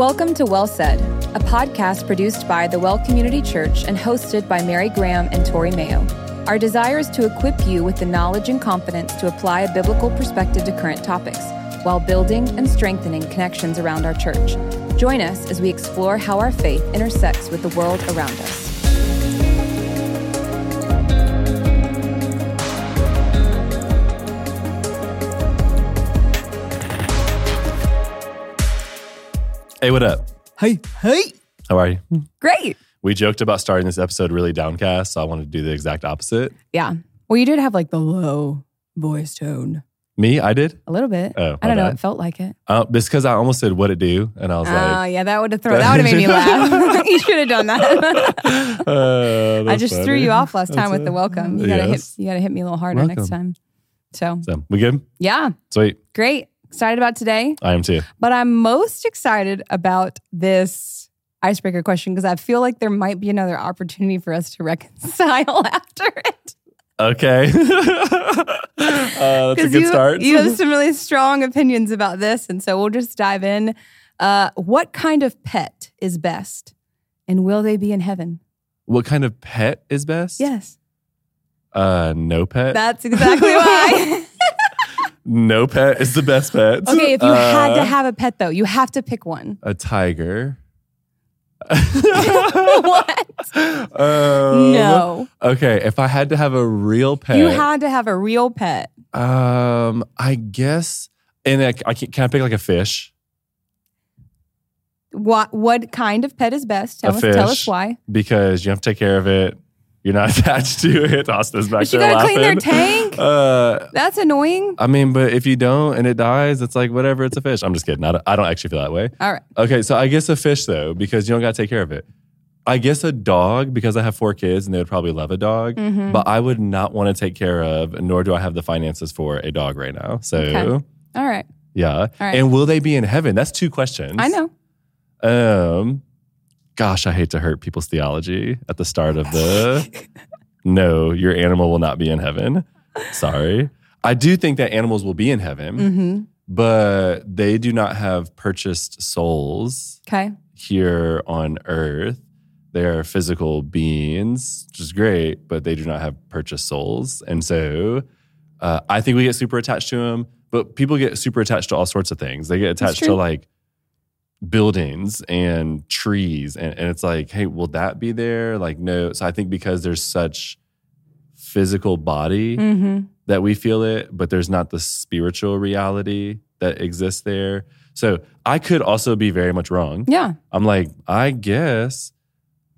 Welcome to Well Said, a podcast produced by the Well Community Church and hosted by Mary Graham and Tori Mayo. Our desire is to equip you with the knowledge and confidence to apply a biblical perspective to current topics while building and strengthening connections around our church. Join us as we explore how our faith intersects with the world around us. Hey, what up? Hey, hey. How are you? Great. We joked about starting this episode really downcast, so I wanted to do the exact opposite. Yeah. Well, you did have like the low voice tone. Me, I did. A little bit. Oh, I don't my know. bad. It felt like it. Uh, it's because I almost said what it do, and I was Oh, like, yeah. That would have thrown. That would have made me laugh. you should have done that. uh, I that's just threw you off last time That's with the welcome. You gotta Yes. hit. You gotta hit me a little harder next time. So So we good? yeah, Sweet. great. Excited about today, I am too. but I'm most excited about this icebreaker question because I feel like there might be another opportunity for us to reconcile after it. Okay. uh, that's a good you, start. You have some really strong opinions about this, and so we'll just dive in. Uh, what kind of pet is best, and will they be in heaven? what kind of pet is best? Yes, Uh, no pet. that's exactly why. no pet is the best pet. okay, if you had to Uh, have a pet, though, you have to pick one. a tiger. what? Um, No. Okay, if I had to have a real pet, You had to have a real pet. um, I guess, and I, I can, can I pick like a fish? What what kind of pet is best? Tell A us tell us why. because you have to take care of it. You're not attached to it. Austin's back But you there gotta clean their tank. Uh, That's annoying. I mean, but if you don't and it dies, it's like whatever. It's a fish. I'm just kidding. I don't, I don't actually feel that way. All right. Okay, so I guess a fish though, because you don't got to take care of it. I guess a dog because I have four kids and they would probably love a dog, Mhm. but I would not want to take care of, nor do I have the finances for a dog right now. So Okay. All right. yeah. right. And will they be in heaven? That's two questions. I know. Um, gosh, I hate to hurt people's theology at the start of the. no, your animal will not be in heaven. Sorry. I do think that animals will be in heaven, Mm-hmm. but they do not have purchased souls Okay. here on earth. They are physical beings, which is great, but they do not have purchased souls. And so uh, I think we get super attached to them, but people get super attached to all sorts of things. They get attached to like buildings and trees. And, and it's like, hey, will that be there? Like, no. So I think because there's such physical body Mm-hmm. that we feel it, but there's not the spiritual reality that exists there. So I could also be very much wrong. Yeah. I'm like, I guess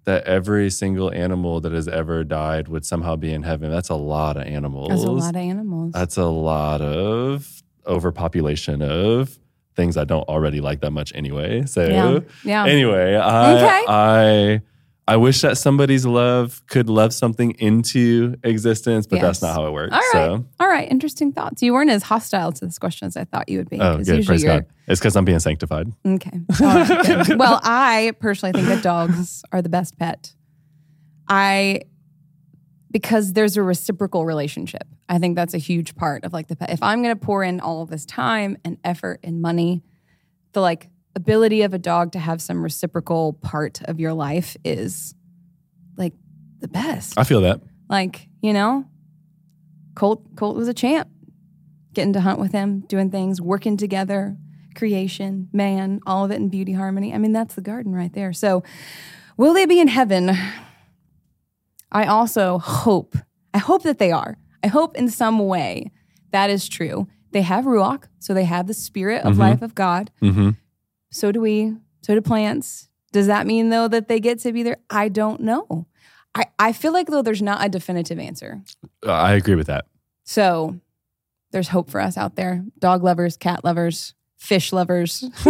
that every single animal that has ever died would somehow be in heaven. That's a lot of animals. that's a lot of animals. That's a lot of overpopulation of things I don't already like that much anyway. So yeah. Yeah. anyway, I Okay. I I wish that somebody's love could love something into existence, but that's not how it works. All right. So All right. Interesting thoughts. You weren't as hostile to this question as I thought you would be. oh good, praise God. It's because I'm being sanctified. Okay. Right, well, I personally think that dogs are the best pet. I because there's a reciprocal relationship. I think that's a huge part of like the pet. If I'm going to pour in all of this time and effort and money, the like ability of a dog to have some reciprocal part of your life is like the best. I feel that. Like, you know, Colt Colt was a champ. Getting to hunt with him, doing things, working together, creation, man, all of it in beauty harmony. I mean, that's the garden right there. So, will they be in heaven? I also hope, I hope that they are. I hope in some way that is true. They have Ruach, so they have the spirit of Mhm. life of God. hmm So do we. So do plants. Does that mean though that they get to be there? I don't know. I, I feel like though there's not a definitive answer. I agree with that. So there's hope for us out there. Dog lovers, cat lovers, fish lovers.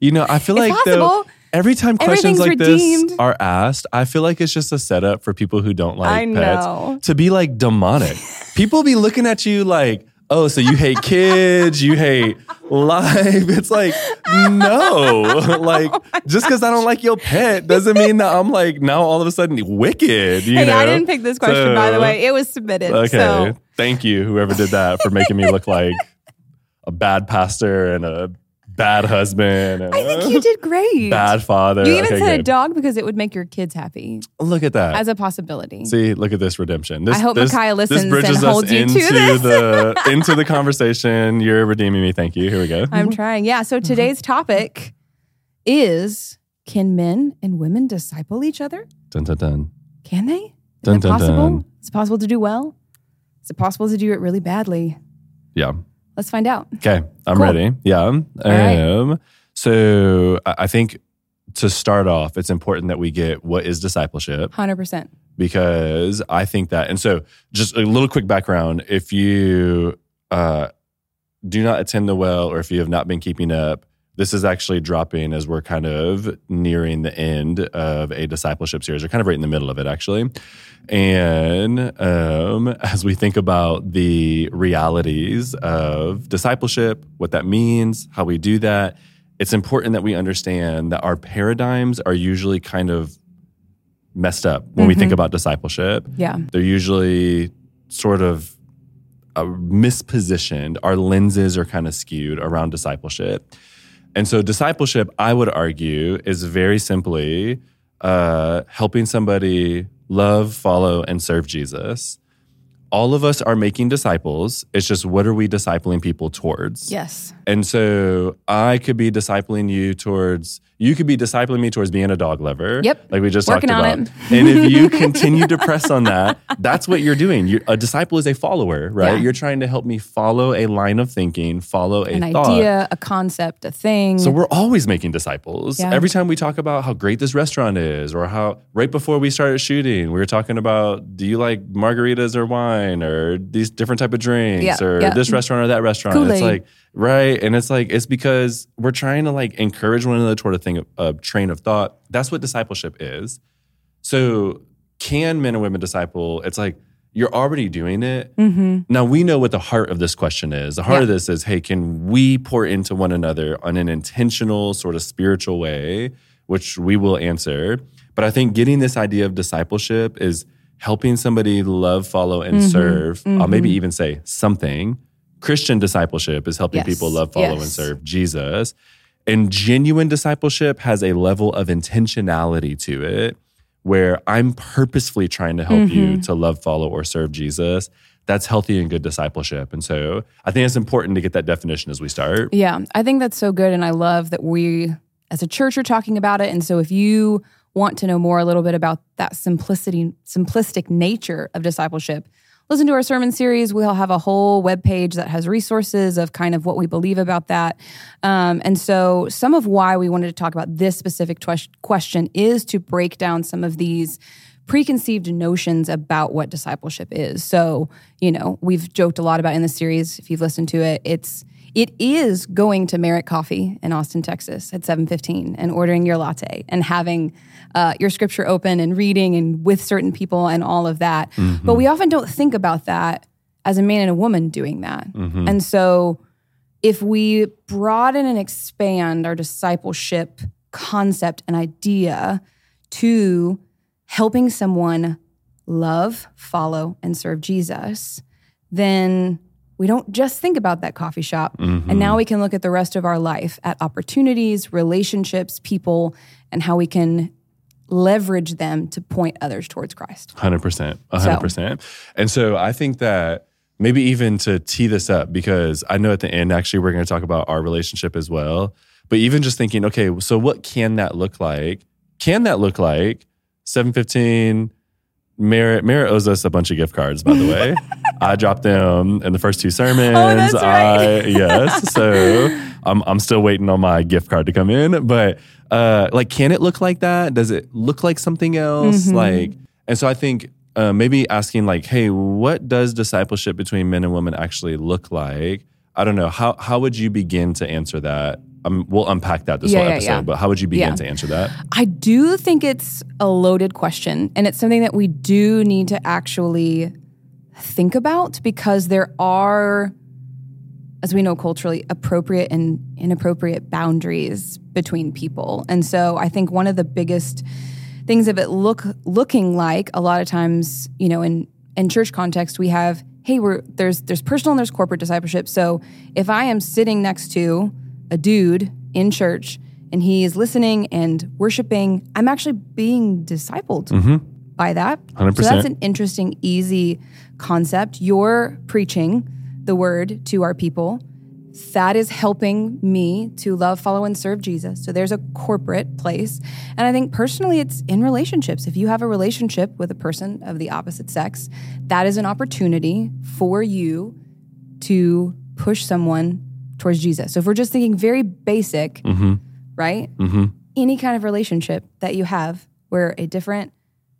you know, I feel it's like though, possible. Every time questions like redeemed. this are asked, I feel like it's just a setup for people who don't like pets to be like demonic. people be looking at you like, oh, so you hate kids, you hate life. It's like, no. Oh like, just because I don't like your pet doesn't mean that I'm like now all of a sudden wicked. You Hey, know? I didn't pick this question by the way. It was submitted. Okay. So Thank you, whoever did that, for making me look like a bad pastor and a bad husband. And, I think you uh, did great. bad father. You even Okay, said a dog because it would make your kids happy Look at that. as a possibility. See, look at this redemption. This, I hope this, Micaiah this listens bridges and us holds you to into this. the into the conversation. You're redeeming me. Thank you. Here we go. I'm mm-hmm. trying. Yeah. So mm-hmm. today's topic is can men and women disciple each other? Dun dun dun. Can they? Is Dun, it dun, possible? dun. Is it possible to do well? Is it possible to do it really badly? Yeah. Let's find out. Okay, I'm Cool. ready. Yeah. right. Um, so I I think to start off, it's important that we get what is discipleship 100%. because I think that, and so just a little quick background: if you uh, do not attend the well, or if you have not been keeping up, this is actually dropping as we're kind of nearing the end of a discipleship series, or kind of right in the middle of it, actually. And um, as we think about the realities of discipleship, what that means, how we do that, it's important that we understand that our paradigms are usually kind of messed up when we think about discipleship. Yeah. They're usually sort of uh, mispositioned. Our lenses are kind of skewed around discipleship. And so, discipleship, I would argue, is very simply uh, helping somebody love, follow, and serve Jesus. All of us are making disciples. It's just what are we discipling people towards? Yes. And so I could be discipling you towards, you could be discipling me towards being a dog lover. Yep. Like we just Working talked about. it. and if you continue to press on that, that's what you're doing. you a disciple is a follower, right? Yeah. You're trying to help me follow a line of thinking, follow a An thought. idea, a concept, a thing. So we're always making disciples. Yeah. Every time we talk about how great this restaurant is, or how right before we started shooting, we were talking about do you like margaritas or wine or these different type of drinks Yeah, or this restaurant or that restaurant. It's Kool-Aid. like right, and it's like it's because we're trying to like encourage one another toward a thing, a train of thought. That's what discipleship is. So can men and women disciple? It's like you're already doing it. Mm-hmm. Now we know what the heart of this question is. The heart Yeah. of this is, hey, can we pour into one another on an intentional, sort of spiritual way, which we will answer. But I think getting this idea of discipleship is helping somebody love, follow, and mm-hmm. serve. I'll maybe mm-hmm. even say something. Christian discipleship is helping Yes. people love, follow, and serve Jesus. And genuine discipleship has a level of intentionality to it where I'm purposefully trying to help you mm-hmm. to love, follow, or serve Jesus. That's healthy and good discipleship. And so I think it's important to get that definition as we start. Yeah, I think that's so good. And I love that we, as a church, are talking about it. And so if you want to know more a little bit about that simplicity, simplistic nature of discipleship, listen to our sermon series. We'll have a whole web page that has resources of kind of what we believe about that. Um, and so some of why we wanted to talk about this specific twe- question is to break down some of these preconceived notions about what discipleship is. So, you know, we've joked a lot about in the series, if you've listened to it, it's it is going to Merit Coffee in Austin, Texas at 7:15 and ordering your latte and having uh, your scripture open and reading and with certain people and all of that. But we often don't think about that as a man and a woman doing that. And so if we broaden and expand our discipleship concept and idea to helping someone love, follow, and serve Jesus, then we don't just think about that coffee shop. And mm-hmm. now we can look at the rest of our life at opportunities, relationships, people, and how we can leverage them to point others towards Christ. Hundred percent, hundred percent. And so I think that maybe even to tee this up, because I know at the end actually we're going to talk about our relationship as well. But even just thinking, okay, so what can that look like? Can that look like seven fifteen? Merit Merit owes us a bunch of gift cards, by the way. I dropped them in the first two sermons. Oh, that's right. I, yes, so I'm I'm still waiting on my gift card to come in. But uh, like, can it look like that? Does it look like something else? Like, and so I think uh, maybe asking like, hey, what does discipleship between men and women actually look like? I don't know. How how would you begin to answer that? Um, we'll unpack that this Yeah, whole yeah, episode. yeah. But how would you begin Yeah. to answer that? I do think it's a loaded question, and it's something that we do need to actually think about because there are, as we know culturally, appropriate and inappropriate boundaries between people. And so I think one of the biggest things of it look looking like a lot of times, you know, in in church context, we have, hey, we're there's there's personal and there's corporate discipleship. So if I am sitting next to a dude in church and he is listening and worshiping, I'm actually being discipled mm-hmm. By that. 100%. So that's an interesting, easy concept. You're preaching the word to our people. That is helping me to love, follow, and serve Jesus. So there's a corporate place. And I think personally, it's in relationships. If you have a relationship with a person of the opposite sex, that is an opportunity for you to push someone towards Jesus. So if we're just thinking very basic, mm-hmm. right? Mm-hmm. Any kind of relationship that you have where a different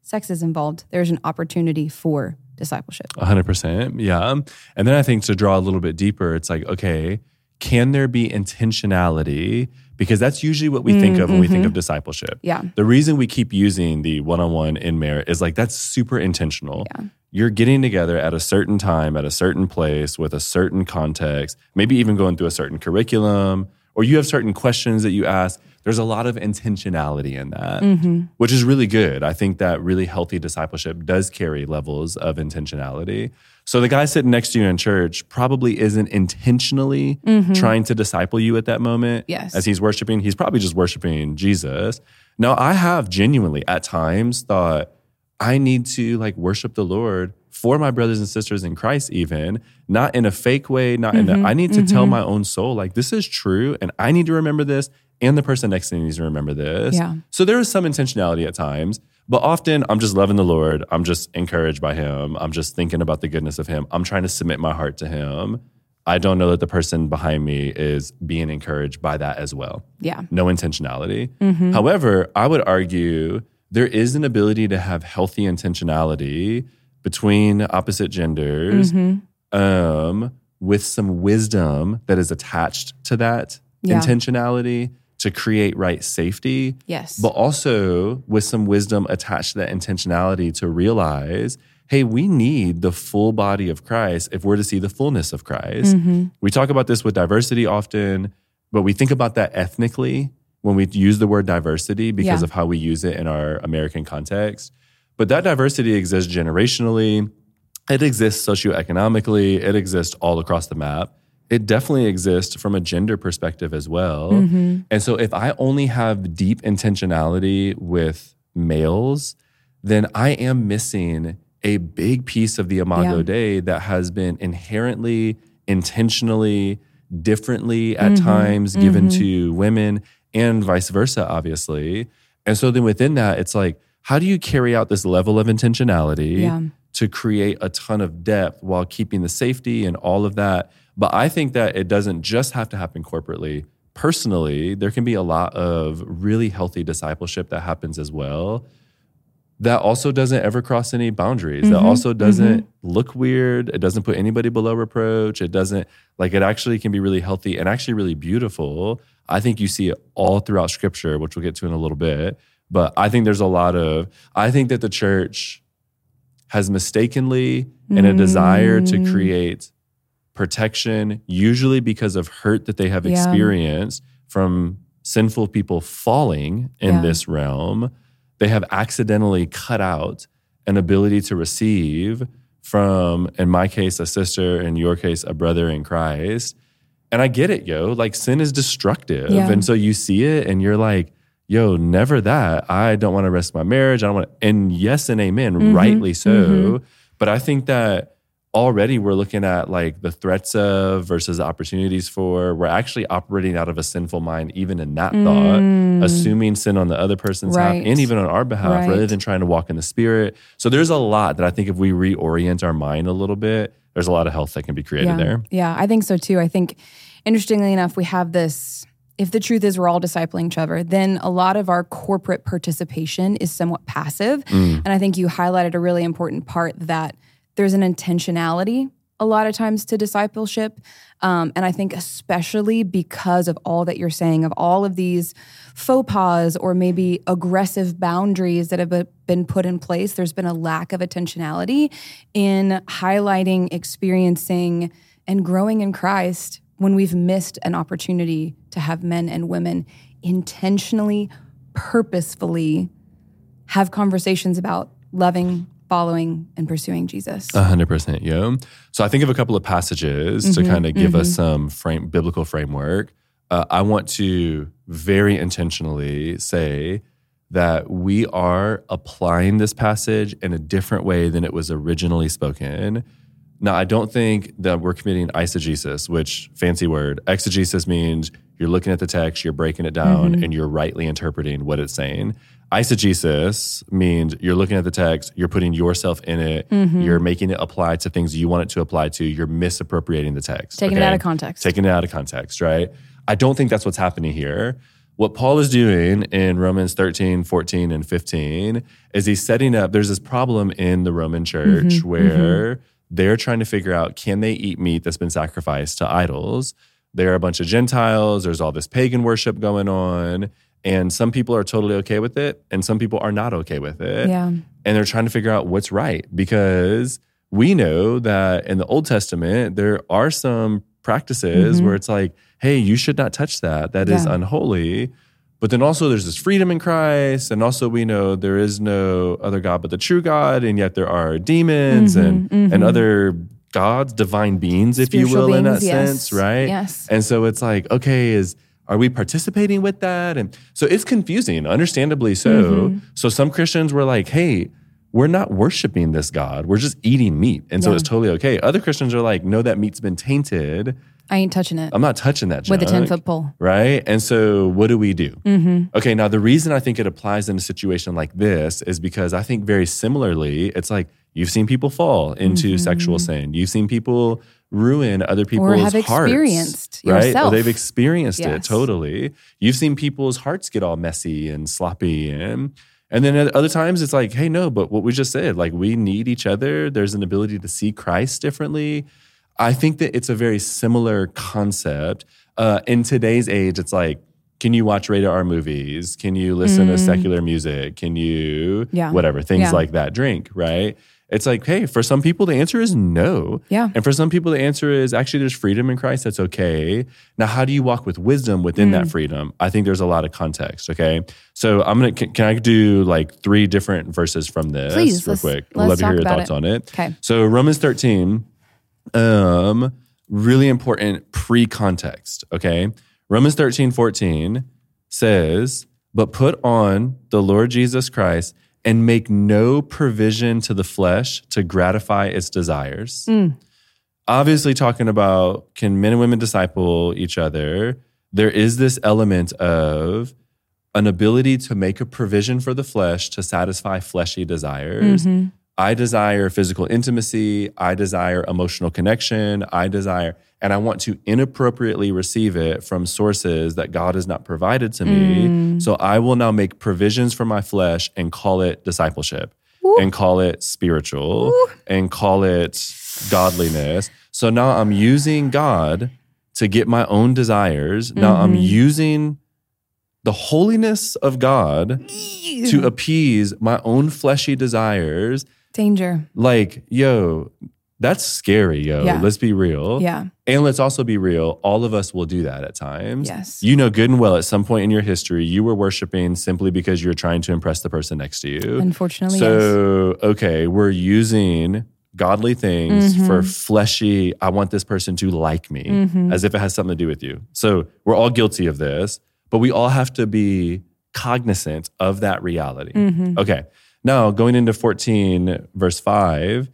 sex is involved, there's an opportunity for discipleship. Hundred percent. Yeah. And then I think to draw a little bit deeper, it's like, okay, can there be intentionality? Because that's usually what we mm, think of when we think mm-hmm. of discipleship. Yeah. The reason we keep using the one-on-one in Merit is like that's super intentional. Yeah. You're getting together at a certain time, at a certain place, with a certain context, maybe even going through a certain curriculum, or you have certain questions that you ask. There's a lot of intentionality in that, mm-hmm. which is really good. I think that really healthy discipleship does carry levels of intentionality. So the guy sitting next to you in church probably isn't intentionally mm-hmm. trying to disciple you at that moment. Yes. As he's worshiping, he's probably just worshiping Jesus. Now, I have genuinely at times thought, I need to like worship the Lord for my brothers and sisters in Christ, even not in a fake way, not in a, mm-hmm. I need to tell my own soul, like, this is true. And I need to remember this. And the person next to me needs to remember this. Yeah. So there is some intentionality at times, but often I'm just loving the Lord. I'm just encouraged by Him. I'm just thinking about the goodness of Him. I'm trying to submit my heart to Him. I don't know that the person behind me is being encouraged by that as well Yeah. no intentionality. However, I would argue there is an ability to have healthy intentionality between opposite genders um, with some wisdom that is attached to that Yeah. intentionality to create right safety. Yes. But also with some wisdom attached to that intentionality to realize hey, we need the full body of Christ if we're to see the fullness of Christ. Mm-hmm. We talk about this with diversity often, but we think about that ethnically when we use the word diversity because Yeah. of how we use it in our American context. But that diversity exists generationally, it exists socioeconomically, it exists all across the map. It definitely exists from a gender perspective as well. Mm-hmm. And so if I only have deep intentionality with males, then I am missing a big piece of the Imago Yeah. Dei that has been inherently, intentionally, differently at mm-hmm. times given mm-hmm. to women and vice versa, obviously. And so then within that, it's like, how do you carry out this level of intentionality Yeah. to create a ton of depth while keeping the safety and all of that? But I think that it doesn't just have to happen corporately. Personally, there can be a lot of really healthy discipleship that happens as well that also doesn't ever cross any boundaries. That mm-hmm. also doesn't mm-hmm. look weird. It doesn't put anybody below reproach. It doesn't like it actually can be really healthy and actually really beautiful. I think you see it all throughout scripture, which we'll get to in a little bit. But I think there's a lot of I think that the church has mistakenly and a desire to mm. create protection, usually because of hurt that they have Yeah. experienced from sinful people falling in Yeah. this realm. They have accidentally cut out an ability to receive from, in my case, a sister, in your case, a brother in Christ. And I get it, yo. Like sin is destructive. Yeah. And so you see it and you're like, yo, never that. I don't want to risk my marriage. I don't want to, and yes and amen, Mm-hmm. rightly so. But I think that already we're looking at like the threats of versus opportunities for. We're actually operating out of a sinful mind, even in that thought, assuming sin on the other person's Mm. Right. behalf and even on our behalf, Right. rather than trying to walk in the spirit. So there's a lot that I think if we reorient our mind a little bit, there's a lot of health that can be created yeah. there. Yeah, I think so too. I think, interestingly enough, we have this. If the truth is we're all discipling each other, then a lot of our corporate participation is somewhat passive. And I think you highlighted a really important part that there's an intentionality a lot of times to discipleship. Um, and I think, especially because of all that you're saying, of all of these faux pas or maybe aggressive boundaries that have been put in place, there's been a lack of intentionality in highlighting, experiencing, and growing in Christ when we've missed an opportunity to have men and women intentionally, purposefully have conversations about loving, following, and pursuing Jesus. A hundred percent, yo. So I think of a couple of passages to Mm-hmm, kind of give us some frame, biblical framework. uh, I want to very intentionally say that we are applying this passage in a different way than it was originally spoken. Now, I don't think that we're committing eisegesis, which fancy word. Exegesis means you're looking at the text, you're breaking it down, and you're rightly interpreting what it's saying. Eisegesis means you're looking at the text, you're putting yourself in it, you're making it apply to things you want it to apply to, you're misappropriating the text. Taking it out of context. Taking it out of context, right? I don't think that's what's happening here. What Paul is doing in Romans 13, 14, and 15 is he's setting up, there's this problem in the Roman church Mm-hmm, where they're trying to figure out can they eat meat that's been sacrificed to idols? There are a bunch of Gentiles, there's all this pagan worship going on, and some people are totally okay with it, and some people are not okay with it Yeah. and they're trying to figure out what's right because we know that in the Old Testament there are some practices mm-hmm. where it's like, hey, you should not touch that. That is Yeah. unholy. But then also there's this freedom in Christ, and also we know there is no other God but the true God, and yet there are demons mm-hmm, and and mm-hmm. other gods, divine beings, if you Spiritual will, in that yes. sense, right? Yes. And so it's like, okay, is are we participating with that? And so it's confusing, understandably so. Mm-hmm. So some Christians were like, hey, we're not worshiping this God. We're just eating meat. And so it's totally okay. Other Christians are like, no, that meat's been tainted. I ain't touching it I'm not touching that with a 10 foot pole. Right. And so what do we do? Mm-hmm. Okay. Now, the reason I think it applies in a situation like this is because I think very similarly, it's like you've seen people fall into sexual sin. You've seen people ruin other people's have hearts. experienced right? Or they've experienced it totally. You've seen people's hearts get all messy and sloppy and and then at other times it's like, hey, no, but what we just said, like we need each other. There's an ability to see Christ differently. I think that it's a very similar concept. Uh, in today's age, it's like, can you watch rated R movies? Can you listen to secular music? Can you, Yeah. whatever, things Yeah. like that, drink, right? It's like, hey, for some people, the answer is no. Yeah. And for some people, the answer is actually there's freedom in Christ. That's okay. Now, how do you walk with wisdom within Mm. that freedom? I think there's a lot of context. Okay. So I'm going to, can, can I do like three different verses from this Please, real quick? I'd love to hear your thoughts it. on it. Okay. So Romans 13, um, really important pre context. Okay. Romans 13, 14 says, But put on the Lord Jesus Christ and make no provision to the flesh to gratify its desires. Mm. Obviously, talking about can men and women disciple each other, there is this element of an ability to make a provision for the flesh to satisfy fleshy desires. Mm-hmm. I desire physical intimacy. I desire emotional connection. I desire, and I want to inappropriately receive it from sources that God has not provided to me. So I will now make provisions for my flesh and call it discipleship and call it spiritual and call it godliness. So now I'm using God to get my own desires. Now I'm using the holiness of God to appease my own fleshy desires. Danger. Like, yo, that's scary, yo. Yeah. Let's be real. Yeah. And let's also be real. All of us will do that at times. Yes. You know good and well at some point in your history, you were worshiping simply because you're trying to impress the person next to you. Unfortunately, yes. So, okay, we're using godly things Mm-hmm. for fleshy, I want this person to like me Mm-hmm. as if it has something to do with you. So, we're all guilty of this, but we all have to be cognizant of that reality. Mm-hmm. Okay. Now, going into 14, verse 5,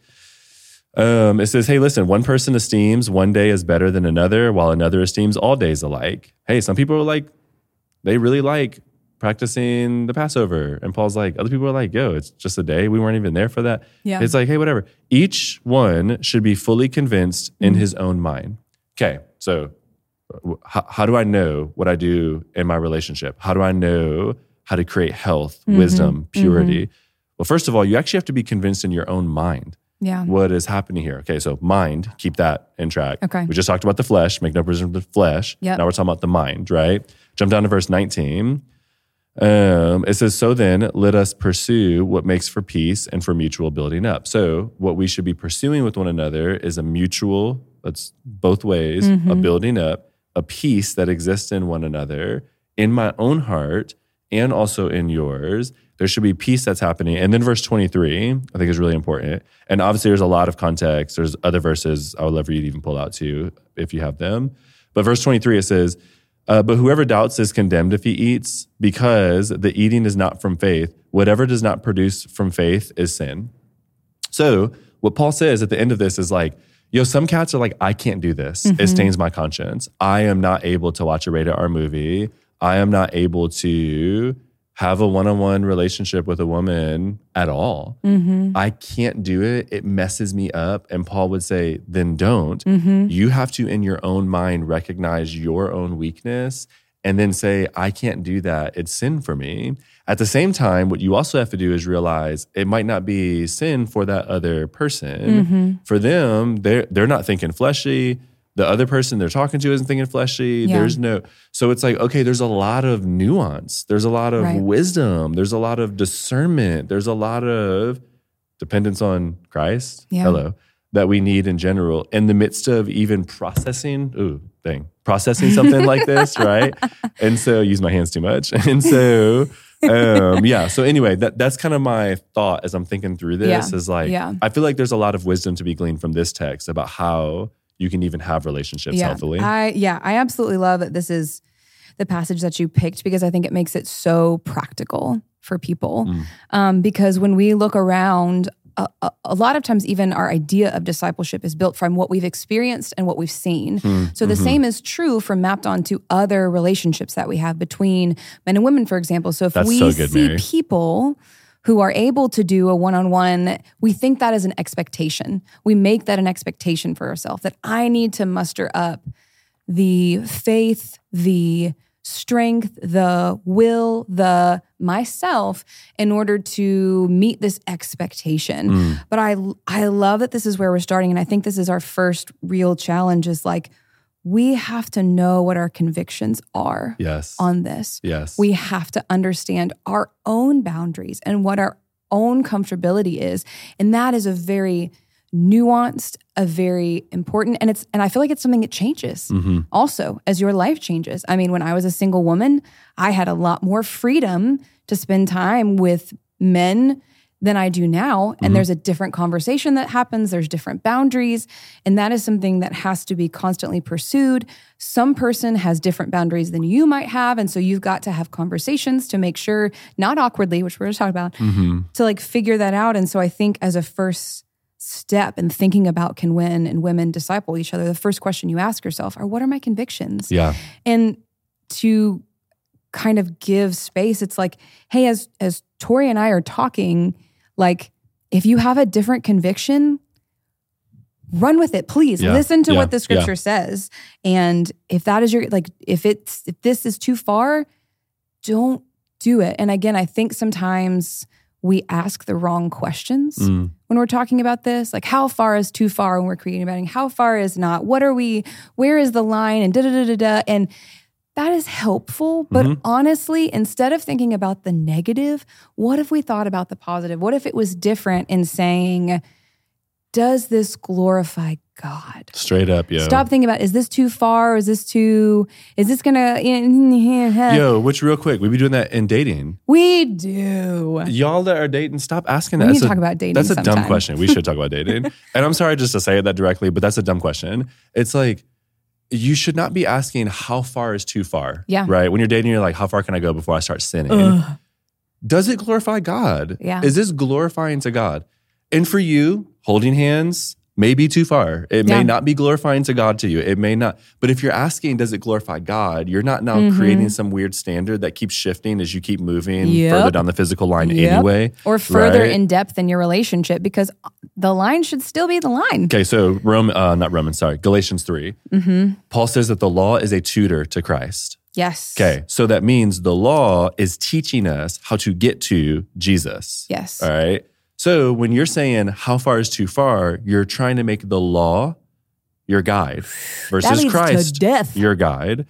um, it says, Hey, listen, one person esteems one day as better than another, while another esteems all days alike. Hey, some people are like, they really like practicing the Passover. And Paul's like, other people are like, yo, it's just a day. We weren't even there for that. Yeah. It's like, hey, whatever. Each one should be fully convinced in mm-hmm. his own mind. Okay. So, how, how do I know what I do in my relationship? How do I know how to create health, mm-hmm. wisdom, mm-hmm. purity? Well, first of all, you actually have to be convinced in your own mind Yeah. what is happening here. Okay, so mind, keep that in track. Okay. We just talked about the flesh, make no provision for the flesh. Yep. Now we're talking about the mind, right? Jump down to verse 19. Um, it says, So then, let us pursue what makes for peace and for mutual building up. So, what we should be pursuing with one another is a mutual, that's both ways, a building up, a peace that exists in one another, in my own heart, and also in yours. There should be peace that's happening. And then verse 23, I think is really important. And obviously, there's a lot of context. There's other verses I would love for you to even pull out too, if you have them. But verse 23, it says, Uh, but whoever doubts is condemned if he eats, because the eating is not from faith. Whatever does not produce from faith is sin. So, what Paul says at the end of this is like, yo, some cats are like, I can't do this. It stains my conscience. I am not able to watch a rated R movie. I am not able to have a one on one relationship with a woman at all. Mm-hmm. I can't do it. It messes me up. And Paul would say, then don't. Mm-hmm. You have to, in your own mind, recognize your own weakness and then say, I can't do that. It's sin for me. At the same time, what you also have to do is realize it might not be sin for that other person. Mm-hmm. For them, they're they're not thinking fleshly. The other person they're talking to isn't thinking fleshy. Yeah. There's no so it's like, okay, there's a lot of nuance. There's a lot of Right. wisdom. There's a lot of discernment. There's a lot of dependence on Christ. Yeah. Hello. That we need in general in the midst of even processing, ooh, thing, processing something like this, right? And so use my hands too much. And so um yeah. So anyway, that that's kind of my thought as I'm thinking through this Yeah. is like. I feel like there's a lot of wisdom to be gleaned from this text about how you can even have relationships yeah. healthily. I yeah, I absolutely love that this is the passage that you picked because I think it makes it so practical for people. Mm. Um, because when we look around, a, a, a lot of times even our idea of discipleship is built from what we've experienced and what we've seen. Hmm. So the Mm-hmm. same is true for mapped onto other relationships that we have between men and women, for example. So if That's we so good, see Mary. people who are able to do a one-on-one we think that is an expectation. We make that an expectation for ourselves that i need to muster up the faith the strength the will the myself in order to meet this expectation. Mm. But i i love that this is where we're starting and i think this is our first real challenge is like we have to know what our convictions are yes. on this yes. we have to understand our own boundaries and what our own comfortability is and that is a very nuanced a very important and it's and i feel like it's something that changes Mhm. also as your life changes i mean when i was a single woman i had a lot more freedom to spend time with men than i do now and there's a different conversation that happens there's different boundaries and that is something that has to be constantly pursued some person has different boundaries than you might have and so you've got to have conversations to make sure not awkwardly which we're going to talk about Mhm. to like figure that out and so i think as a first step in thinking about can men and women disciple each other the first question you ask yourself are what are my convictions Yeah. and to kind of give space it's like hey as as tori and i are talking like if you have a different conviction run with it please. Yeah, listen to yeah, what the scripture says. And if that is your like if it's if this is too far don't do it. And again i think sometimes we ask the wrong questions Mm. when we're talking about this. Like how far is too far when we're creating about how far is not? What are we where is the line? And da da da da da. And that is helpful but Mhm. honestly instead of thinking about the negative what if we thought about the positive what if it was different in saying does this glorify god Straight up, yo. stop thinking about is this too far is this too is this gonna Yo, which real quick, we be doing that in dating. we do Y'all that are dating, stop asking We that. need to That's a- talk about dating That's a dumb question. We should talk about dating. and I'm sorry just to say that directly, but that's a dumb question. It's like you should not be asking how far is too far. Yeah. Right. When you're dating, you're like, how far can I go before I start sinning? Does it glorify God? Yeah. Is this glorifying to God? And for you, holding hands may be too far. It Yeah. may not be glorifying to God to you. It may not. But if you're asking, does it glorify God? You're not now Mm-hmm. creating some weird standard that keeps shifting as you keep moving Yep. further down the physical line Yep. anyway. or further right? in depth in your relationship because the line should still be the line Okay, so Rome, uh, not Romans, sorry, Galatians 3. Mm-hmm. Paul says that the law is a tutor to Christ. yes Okay, so that means the law is teaching us how to get to Jesus. yes All right. So when you're saying how far is too far, you're trying to make the law your guide versus Christ death. your guide.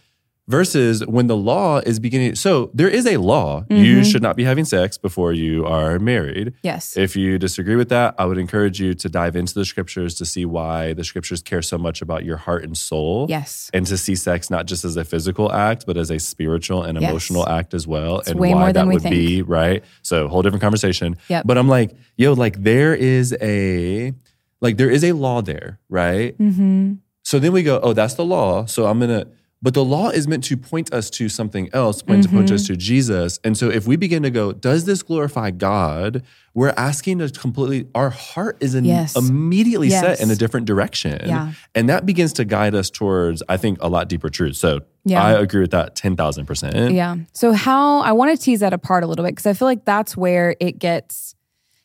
Versus when the law is beginning. So there is a law. Mm-hmm. You should not be having sex before you are married. yes If you disagree with that, I would encourage you to dive into the scriptures to see why the scriptures care so much about your heart and soul. yes And to see sex not just as a physical act, but as a spiritual and Yes. emotional act as well. and way why that would think. be, right? So whole different conversation. Yep. But I'm like, yo, like there is a like there is a law there, right? mm-hmm. So then we go, oh, that's the law. So I'm gonna But the law is meant to point us to something else, point to point Mm-hmm. us to Jesus. And so if we begin to go, does this glorify God? We're asking to completely, our heart is in, Yes. immediately set in a different direction. Yeah. And that begins to guide us towards, I think, a lot deeper truth. So Yeah. I agree with that 10,000%. Yeah. So how I want to tease that apart a little bit because I feel like that's where it gets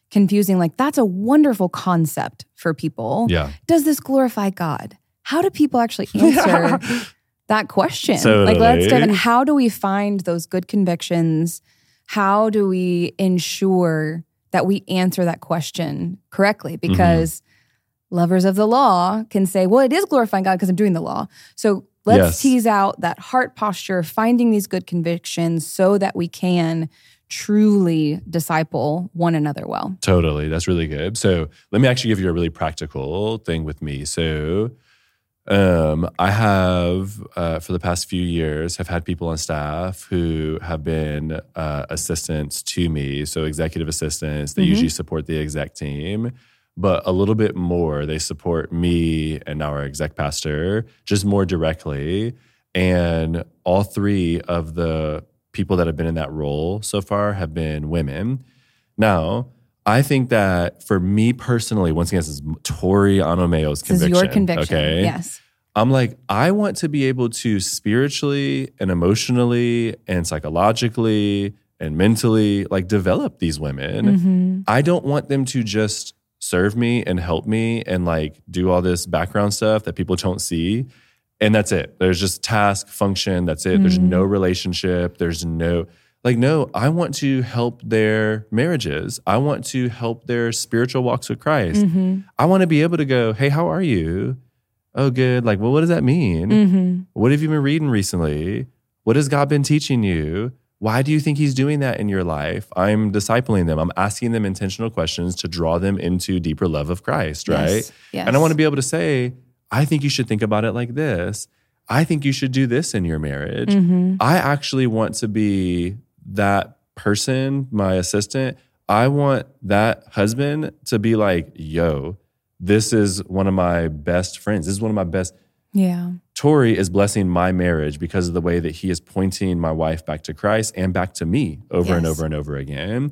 confusing. Like that's a wonderful concept for people. Yeah. Does this glorify God? How do people actually answer that question? Like let's dive in. How do we find those good convictions? How do we ensure that we answer that question correctly? Mm-hmm. Because lovers of the law can say, well, it is glorifying God because I'm doing the law. So let's Yes. tease out that heart posture, finding these good convictions so that we can truly disciple one another well. Totally. That's really good. So let me actually give you a really practical thing with me. So um, I have, uh, for the past few years, have had people on staff who have been uh, assistants to me. So executive assistants, they Mhm. usually support the exec team. But a little bit more, they support me and our exec pastor just more directly. And all three of the people that have been in that role so far have been women. Now, I think that for me personally, once again, this is Tori Anomeo's This is your conviction. Okay. Yes. I'm like, I want to be able to spiritually and emotionally and psychologically and mentally like develop these women. Mhm. I don't want them to just serve me and help me and like do all this background stuff that people don't see. And that's it. There's just task, function, that's it. There's Mm. no relationship. There's no, like, no, I want to help their marriages. I want to help their spiritual walks with Christ. Mhm. I want to be able to go, hey, how are you? Oh, good. Like, well, what does that mean? Mhm. What have you been reading recently? What has God been teaching you? Why do you think He's doing that in your life? I'm discipling them. I'm asking them intentional questions to draw them into deeper love of Christ, right? Yes. Yes. And I want to be able to say, I think you should think about it like this. I think you should do this in your marriage. Mhm. I actually want to be that person, my assistant. I want that husband to be like, yo, this is one of my best friends. This is one of my best. Yeah. Tori is blessing my marriage because of the way that he is pointing my wife back to Christ and back to me over and over and over again.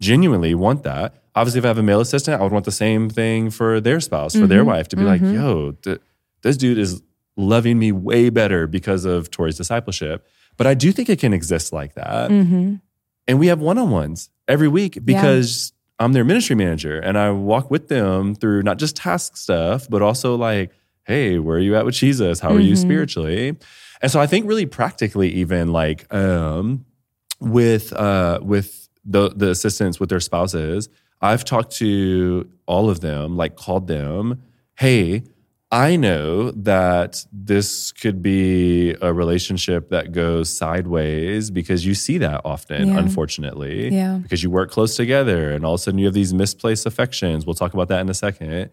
Genuinely want that. Obviously, if I have a male assistant, I would want the same thing for their spouse, for their Mhm. wife to be like, Mhm. yo, th- this dude is loving me way better because of Tori's discipleship. But I do think it can exist like that. Mhm. And we have one on ones every week because I'm their ministry manager and I walk with them through not just task stuff, but also like, hey, where are you at with Jesus? How are you Mhm. spiritually? And so I think really practically, even like um, with uh, with the the assistants with their spouses, I've talked to all of them, like called them, hey, I know that this could be a relationship that goes sideways because you see that often, Yeah. unfortunately. Yeah. Because you work close together and all of a sudden you have these misplaced affections. We'll talk about that in a second.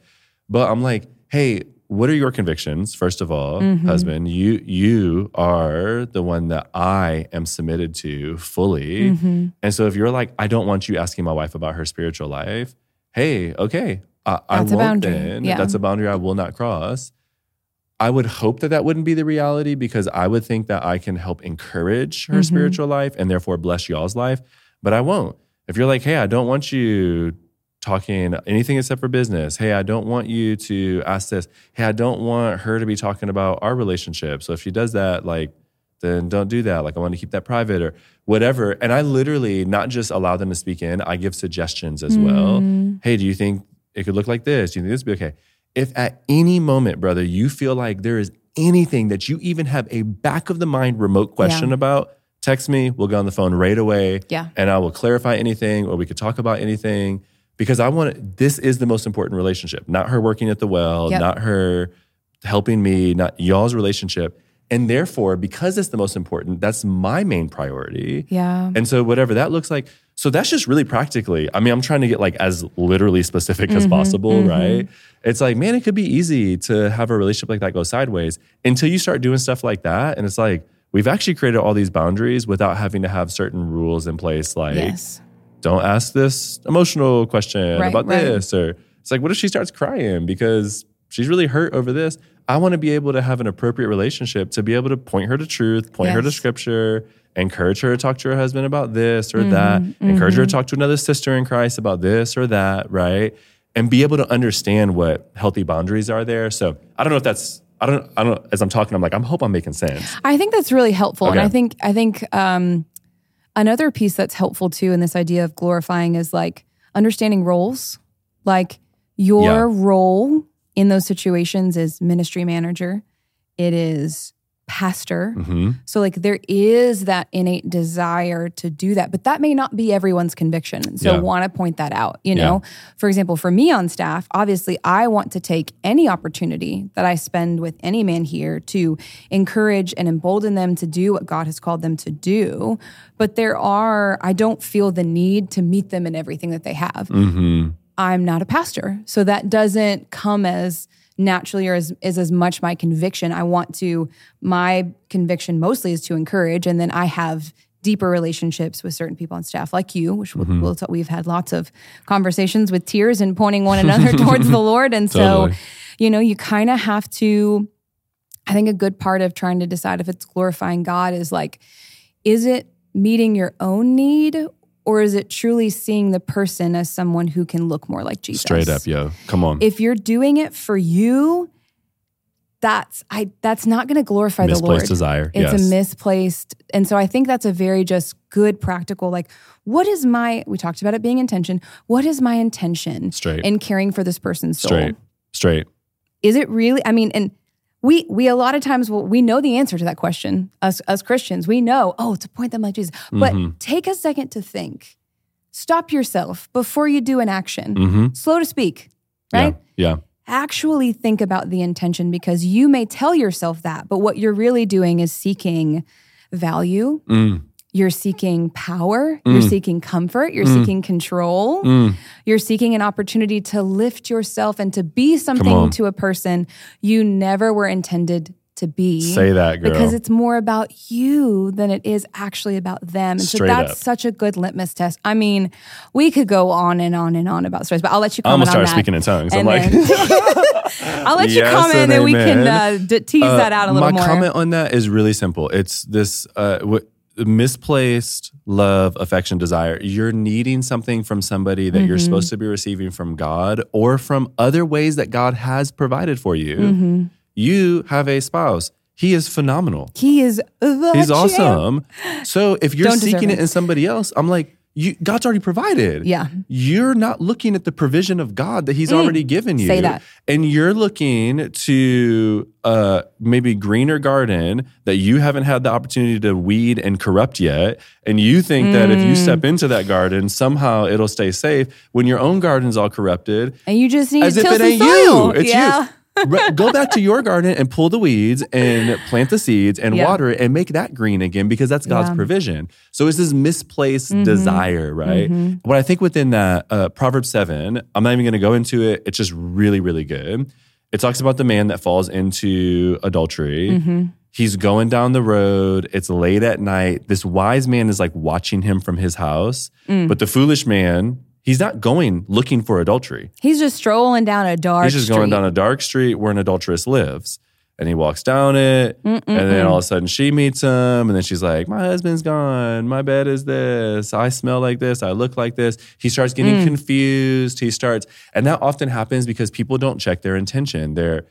But I'm like, hey, what are your convictions? First of all, Mhm. husband, you you are the one that I am submitted to fully. Mhm. And so if you're like, I don't want you asking my wife about her spiritual life, hey, okay, I, I That's a won't boundary. then. Yeah. That's a boundary I will not cross. I would hope that that wouldn't be the reality because I would think that I can help encourage her Mhm. spiritual life and therefore bless y'all's life, but I won't. If you're like, hey, I don't want you talking anything except for business. Hey, I don't want you to ask this. Hey, I don't want her to be talking about our relationship. So if she does that, like, then don't do that. Like, I want to keep that private or whatever. And I literally not just allow them to speak in, I give suggestions as well. Mm. Hey, do you think it could look like this? You think this would be okay? If at any moment, brother, you feel like there is anything that you even have a back of the mind remote question Yeah. about, text me. We'll go on the phone right away Yeah. and I will clarify anything or we could talk about anything because I want this is the most important relationship, not her working at the well, Yep. not her helping me, not y'all's relationship. And therefore, because it's the most important, that's my main priority. Yeah. And so, whatever that looks like, so that's just really practically. I mean, I'm trying to get like as literally specific as Mhm, possible, mhm. right? It's like, man, it could be easy to have a relationship like that go sideways until you start doing stuff like that. And it's like, we've actually created all these boundaries without having to have certain rules in place, like, yes. don't ask this emotional question Right, about right. this. Or it's like, what if she starts crying because she's really hurt over this. I want to be able to have an appropriate relationship to be able to point her to truth, point her to scripture, encourage her to talk to her husband about this Mm-hmm. or that, encourage her to talk to another sister in Christ about this or that, right? And be able to understand what healthy boundaries are there. So I don't know if that's I don't I don't as I'm talking, I'm like, I hope I'm making sense. I think that's really helpful, and I think I think um, another piece that's helpful too in this idea of glorifying is like understanding roles. Like your Yeah. role in those situations is ministry manager. It is pastor. hmm So like there is that innate desire to do that, but that may not be everyone's conviction. So Yeah. want to point that out, you know. For example, for me on staff, obviously I want to take any opportunity that I spend with any man here to encourage and embolden them to do what God has called them to do. But there are I don't feel the need to meet them in everything that they have. hmm I'm not a pastor. So that doesn't come as naturally or as, is as much my conviction. I want to, my conviction mostly is to encourage. And then I have deeper relationships with certain people on staff like you, which mm-hmm. we'll, we'll, we've had lots of conversations with tears and pointing one another towards the Lord. And so, you know, you kind of have to, I think a good part of trying to decide if it's glorifying God is like, is it meeting your own need or is it truly seeing the person as someone who can look more like Jesus? Straight up, yo. Come on. If you're doing it for you, that's I that's not going to glorify the Misplaced Lord. desire. It's yes. a misplaced. And so I think that's a very just good practical like what is my we talked about it being intention. What is my intention Straight. in caring for this person's soul? Straight. Straight. is it really i mean and we we a lot of times will we know the answer to that question us as christians we know oh to point them like jesus but Mhm. take a second to think stop yourself before you do an action hmm slow to speak right Yeah. Yeah. actually think about the intention because you may tell yourself that but what you're really doing is seeking value Mm. You're seeking power you're seeking comfort you're seeking control Mm. you're seeking an opportunity to lift yourself and to be something to a person you never were intended to be. Say that, girl. Because it's more about you than it is actually about them. And Straight so that's up. such a good litmus test. I mean, we could go on and on and on about stories, but I'll let you I comment on started that. speaking in tongues. I'm And like, then- I'll let you Yes comment and we can uh, d- tease Uh, that out a little my more. comment on that is really simple. It's this uh, what, misplaced love, affection, desire. You're needing something from somebody that Mm-hmm. you're supposed to be receiving from God or from other ways that God has provided for you. Mm-hmm. You have a spouse. He is phenomenal. he is the He's champ. awesome. So if you're Don't seeking it. in somebody else, I'm like, you, God's already provided. Yeah. You're not looking at the provision of God that He's already given you. Say that. And you're looking to uh, maybe greener garden that you haven't had the opportunity to weed and corrupt yet. And you think that if you Mm. step into that garden, somehow it'll stay safe when your own garden's all corrupted And you just need as to if till it ain't soil. you. It's yeah. you. Go back to your garden and pull the weeds and plant the seeds and Yeah. water it and make that green again because that's God's Yeah. Mm-hmm. provision. So it's this misplaced desire, right? What I think within that uh, Proverbs seven, I'm not even going to go into it. It's just really, really good. It talks about the man that falls into adultery. Mm-hmm. He's going down the road. It's late at night. This wise man is like watching him from his house, Mm. but the foolish man. He's not going looking for adultery. He's just strolling down a dark He's just street. going down a dark street where an adulteress lives. And he walks down it, and then all of a sudden she meets him, and then she's like, My husband's gone. My bed is this. I smell like this. I look like this. He starts getting Mm. confused. He starts, and that often happens because people don't check their intention. They're,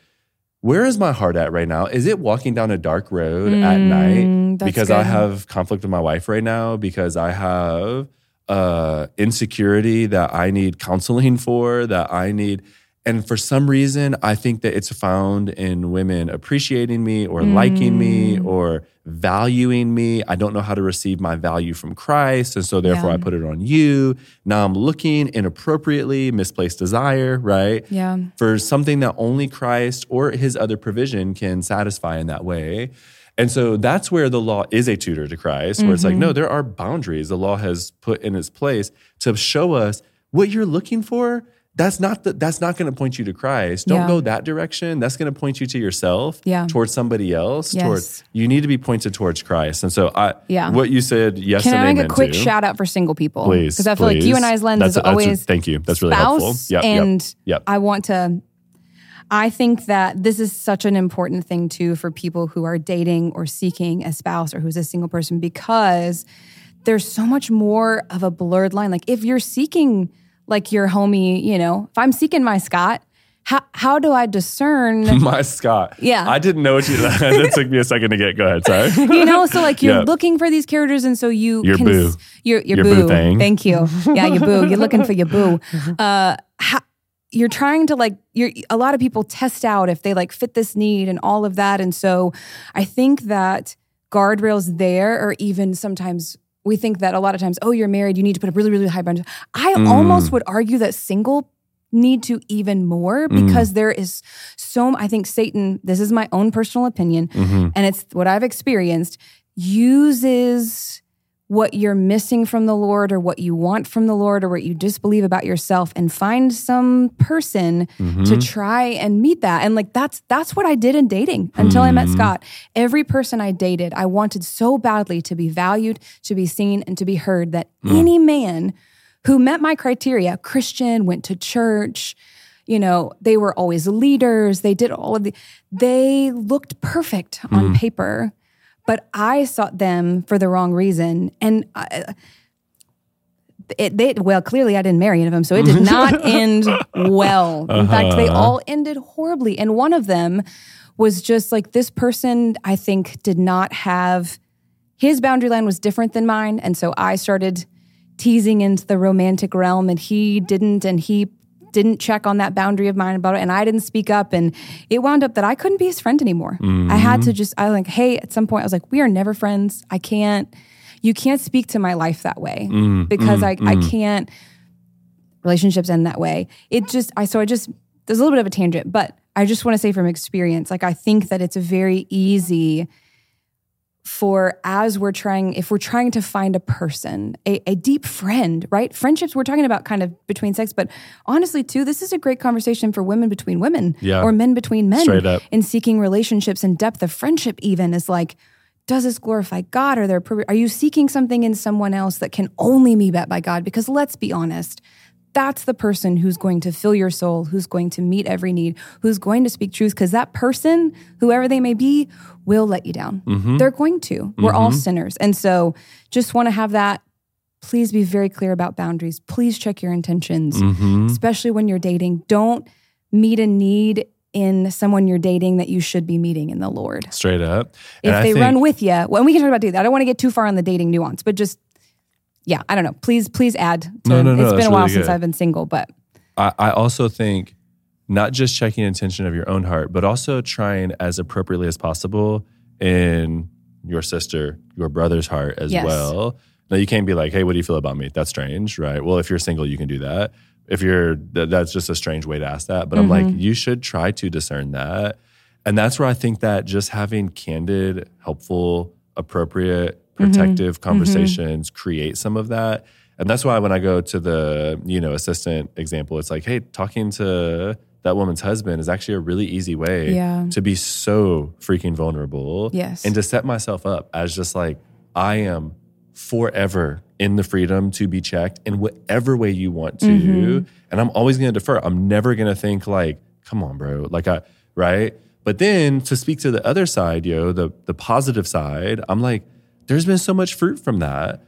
where is my heart at right now? Is it walking down a dark road at night Mm, because I have conflict with my wife right now? Because I have uh, insecurity that I need counseling for, that I need. And for some reason, I think that it's found in women appreciating me or liking me Mm. or valuing me. I don't know how to receive my value from Christ. And so therefore Yeah. I put it on you. Now I'm looking inappropriately, misplaced desire, right? Yeah. For something that only Christ or his other provision can satisfy in that way. And so that's where the law is a tutor to Christ, where it's like, no, mm-hmm. there are boundaries the law has put in its place to show us what you're looking for. That's not the, that's not going to point you to Christ. Don't Yeah. go that direction. That's going to point you to yourself, Yeah. towards somebody else. Yes. Towards you need to be pointed towards Christ. And so I, Yeah. what you said, yes Can I make a quick to. shout out for single people? Please, Because I feel like you and I's lens That's- is that's a- always thank you. That's really helpful. Yep, yep, and yep. I want to. I think that this is such an important thing too for people who are dating or seeking a spouse or who's a single person because there's so much more of a blurred line. Like if you're seeking like your homie, you know, if I'm seeking my Scott, how how do I discern My Scott. Yeah. I didn't know what you. that took me a second to get. Go ahead. Sorry. you know so like you're Yeah. looking for these characters and so you Your can boo. your, your, Your boo. boo thing. thank you yeah your boo you're looking for your boo uh ha- you're trying to like you're a lot of people test out if they like fit this need and all of that and so i think that guardrails there or even sometimes we think that a lot of times oh you're married you need to put a really really high boundary i Mm. almost would argue that single need to even more Mm. because there is so i think satan this is my own personal opinion Mm-hmm. and it's what I've experienced, uses what you're missing from the Lord or what you want from the Lord or what you disbelieve about yourself and find some person Mm-hmm. to try and meet that. And like that's that's what I did in dating until I met Mm-hmm. Scott. Every person I dated, I wanted so badly to be valued, to be seen and to be heard that Mm. any man who met my criteria, Christian, went to church, you know, they were always leaders. They did all of the, they looked perfect Mm. on paper, but I sought them for the wrong reason. And I, it, they, well, clearly I didn't marry any of them, so it did not end well. In fact, they uh-huh. all ended horribly. And one of them was just like this person, I think, did not have his boundary line was different than mine. And so I started teasing into the romantic realm, and he didn't, and he didn't check on that boundary of mine about it, and I didn't speak up, and it wound up that I couldn't be his friend anymore. I had to mm-hmm. just, I like, hey, at some point, I was like, we are never friends. I can't, you can't speak to my life that way mm-hmm. because I, I mm-hmm. can't. Relationships end that way. It just, I so I just there's a little bit of a tangent, but I just want to say from experience, like I think that it's a very easy for as we're trying if we're trying to find a person a, a deep friend right friendships we're talking about kind of between sex but honestly too this is a great conversation for women between women Yeah. or men between men Straight up. in seeking relationships and depth of friendship even is like does this glorify god or there are you seeking something in someone else that can only be met by god because let's be honest that's the person who's going to fill your soul, who's going to meet every need, who's going to speak truth, because that person, whoever they may be, will let you down. Mm-hmm. They're going to. We're all mm-hmm. sinners. And so just want to have that. Please be very clear about boundaries. Please check your intentions, mm-hmm. especially when you're dating. Don't meet a need in someone you're dating that you should be meeting in the Lord. Straight up. If I they think- run with you, well, and we can talk about dating. I don't want to get too far on the dating nuance, but just, yeah, I don't know. Please, please add. To, No, no, no, It's been a while really since. I've been single, but I, I also think not just checking intention of your own heart, but also trying as appropriately as possible in your sister, your brother's heart as Yes. well. Now you can't be like, "Hey, what do you feel about me?" That's strange, right? Well, if you're single, you can do that. If you're, th- that's just a strange way to ask that. But I'm like, mm-hmm. you should try to discern that, and that's where I think that just having candid, helpful, appropriate, protective conversations create some of that. And that's why when I go to the, you know, assistant example, it's like, hey, talking to that woman's husband is actually a really easy way Yeah. to be so freaking vulnerable. Yes. And to set myself up as just like, I am forever in the freedom to be checked in whatever way you want to. Mm-hmm. And I'm always going to defer. I'm never going to think like, come on, bro. Like I, right? But then to speak to the other side, yo, the the positive side, I'm like, there's been so much fruit from that.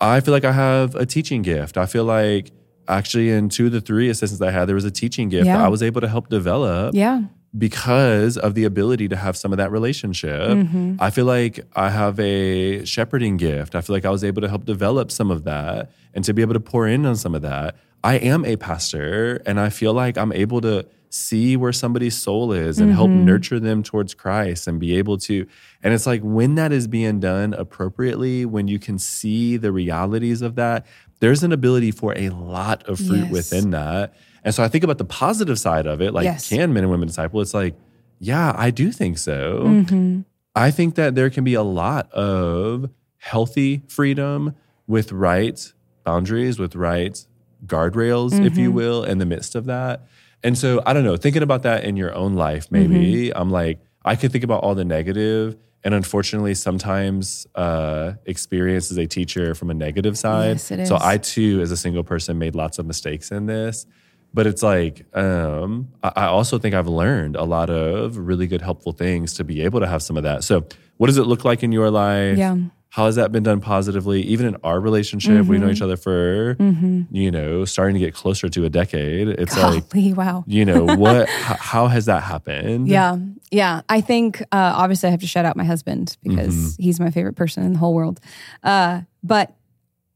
I feel like I have a teaching gift. I feel like actually in two of the three assistants I had, there was a teaching gift Yeah. that I was able to help develop yeah. because of the ability to have some of that relationship. Mm-hmm. I feel like I have a shepherding gift. I feel like I was able to help develop some of that and to be able to pour in on some of that. I am a pastor and I feel like I'm able to see where somebody's soul is and help nurture them towards Christ and be able to. And it's like when that is being done appropriately, when you can see the realities of that, there's an ability for a lot of fruit Yes. within that. And so I think about the positive side of it, like Yes. can men and women disciple? It's like, yeah, I do think so. Mm-hmm. I think that there can be a lot of healthy freedom with right boundaries, with right guardrails, if Mm-hmm. you will, in the midst of that. And so I don't know, thinking about that in your own life, maybe Mm-hmm. I'm like, I could think about all the negative, And unfortunately, sometimes uh, experience is a teacher from a negative side. Yes, it So. I too, as a single person, made lots of mistakes in this. But it's like, um, I, I also think I've learned a lot of really good, helpful things to be able to have some of that. So, what does it look like in your life? Yeah. How has that been done positively? Even in our relationship, we know each other for, you know, starting to get closer to a decade. It's like, wow. you know, what, how, how has that happened? Yeah, yeah. I think uh, obviously I have to shout out my husband because Mm-hmm. he's my favorite person in the whole world. Uh, but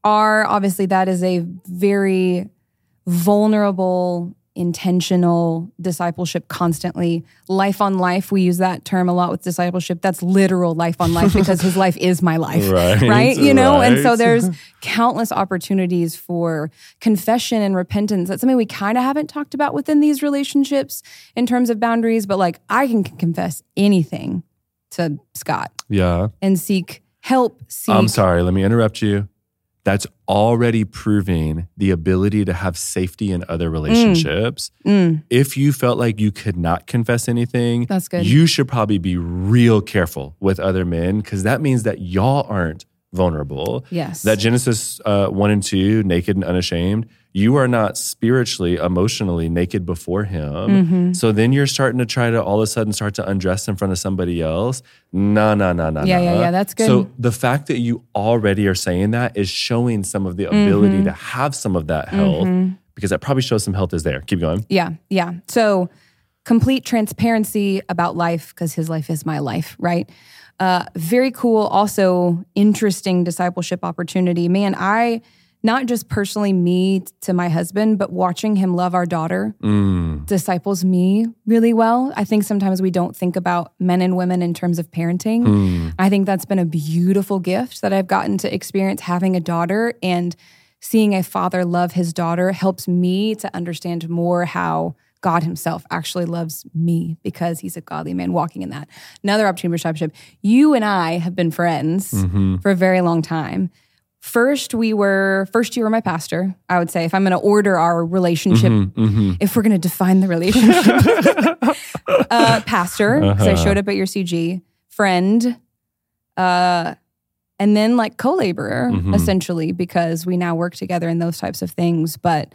our obviously that is a very vulnerable, intentional discipleship. Constantly, life on life. We use that term a lot with discipleship. That's literal life on life because his life is my life, Right, right? You know, and so there's countless opportunities for confession and repentance. That's something we kind of haven't talked about within these relationships in terms of boundaries, but like I can confess anything to Scott Yeah. and seek help. Seek, I'm sorry, let me interrupt you. That's already proving the ability to have safety in other relationships. Mm, If you felt like you could not confess anything, That's good. you should probably be real careful with other men because that means that y'all aren't vulnerable. yes. That Genesis uh, 1 and 2, naked and unashamed, you are not spiritually, emotionally naked before him. Mm-hmm. So then you're starting to try to all of a sudden start to undress in front of somebody else. No, no, no, no, Yeah, no. yeah, yeah, that's good. So the fact that you already are saying that is showing some of the ability Mm-hmm. to have some of that health because that probably shows some health is there. Keep going. Yeah, yeah. So complete transparency about life because his life is my life, right? Uh, very cool, also interesting discipleship opportunity. Man, I not just personally me to my husband, but watching him love our daughter Mm. disciples me really well. I think sometimes we don't think about men and women in terms of parenting. Hmm. I think that's been a beautiful gift that I've gotten to experience having a daughter and seeing a father love his daughter helps me to understand more how God himself actually loves me because he's a godly man walking in that. Another opportunity for discipleship. You and I have been friends Mm-hmm. for a very long time. First, we were, first, you were my pastor, I would say, if I'm going to order our relationship, Mm-hmm. if we're going to define the relationship. uh, pastor, because I Uh-huh. showed up at your CG, friend, uh, and then like co-laborer Mhm. essentially because we now work together in those types of things but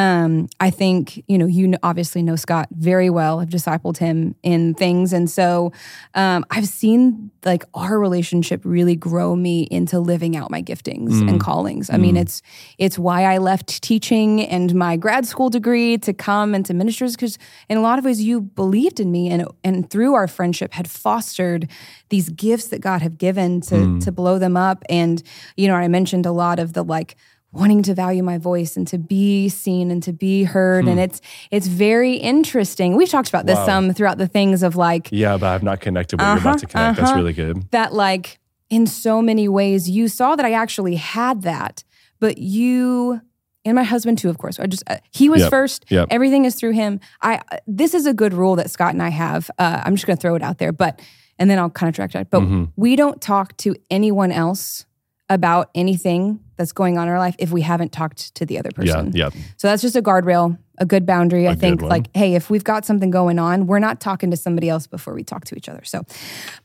um, i think you know you obviously know scott very well. I've discipled him in things. And so um, i've seen like our relationship really grow me into living out my giftings Mm. and callings. I mean it's it's why i left teaching and my grad school degree to come into ministers because in a lot of ways you believed in me and and through our friendship had fostered these gifts that god have given to to blow them up. And you know i mentioned a lot of the like wanting to value my voice and to be seen and to be heard and it's it's very interesting we've talked about this Wow. some throughout the things of like Yeah, but I've not connected what you're about to connect. That's uh-huh. really good. that like in so many ways you saw that I actually had that, but you and my husband too, of course. I just uh, he was Yep, first. yep. Everything is through him. I uh, this is a good rule that Scott and I have. Uh, I'm just going to throw it out there, but and then I'll kind of direct it. But Mm-hmm. we don't talk to anyone else about anything that's going on in our life if we haven't talked to the other person. yeah. yeah. So that's just a guardrail, a good boundary. I think, like, hey, if we've got something going on, we're not talking to somebody else before we talk to each other. So,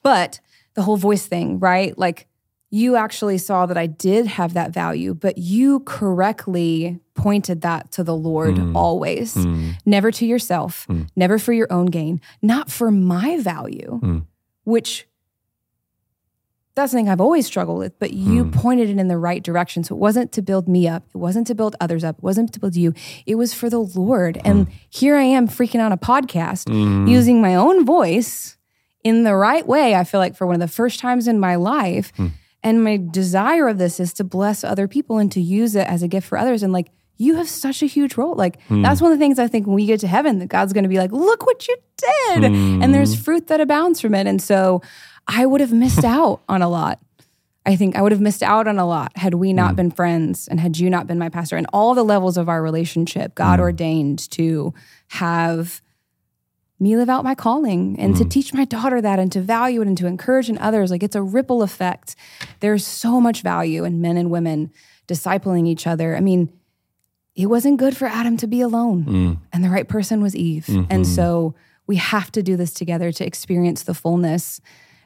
but the whole voice thing, right? Like, you actually saw that I did have that value, but you correctly pointed that to the Lord Hmm. always, never to yourself, never for your own gain, not for my value, Hmm. which that's something I've always struggled with, but you Hmm. pointed it in the right direction. So it wasn't to build me up. It wasn't to build others up. It wasn't to build you. It was for the Lord. And Hmm. here I am freaking on a podcast using my own voice in the right way. I feel like for one of the first times in my life. Hmm. And my desire of this is to bless other people and to use it as a gift for others. And like, you have such a huge role. Like, Hmm. that's one of the things I think when we get to heaven, that God's going to be like, look what you did. And there's fruit that abounds from it. And so I would have missed out on a lot. I think I would have missed out on a lot had we not been friends and had you not been my pastor and all the levels of our relationship, God Hmm. ordained to have me live out my calling and Hmm. to teach my daughter that and to value it and to encourage in others. Like it's a ripple effect. There's so much value in men and women discipling each other. I mean, it wasn't good for Adam to be alone, Mm. and the right person was Eve. Mm-hmm. And so we have to do this together to experience the fullness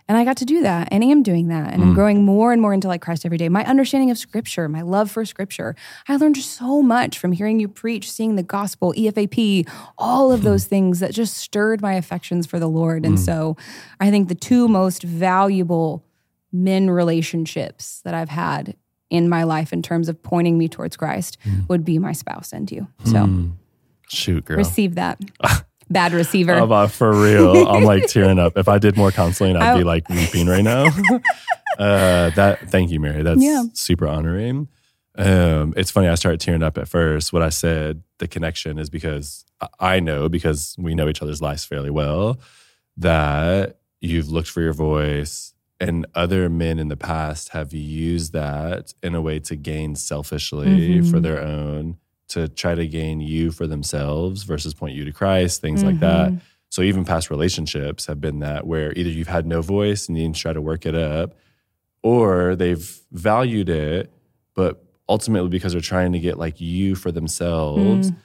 And I got to do that and I am doing that. And I'm mm. growing more and more into like Christ every day. My understanding of scripture, my love for scripture. I learned so much from hearing you preach, seeing the gospel, EFAP, all of hmm. those things that just stirred my affections for the Lord. And hmm. so I think the two most valuable men relationships that I've had in my life in terms of pointing me towards Christ hmm. would be my spouse and you. So Shoot, girl. receive that. Bad receiver. Oh, for real, I'm like tearing up. If I did more counseling, I'd be like weeping right now. uh, that thank you, Mary. That's Yeah. super honoring. Um, it's funny. I started tearing up at first. What I said, the connection is because I- know because we know each other's lives fairly well that you've looked for your voice, and other men in the past have used that in a way to gain selfishly Mhm. for their own, to try to gain you for themselves versus point you to Christ, things like that. Mhm. So even past relationships have been that where either you've had no voice and you need to try to work it up, or they've valued it, but ultimately because they're trying to get like you for themselves. Mm.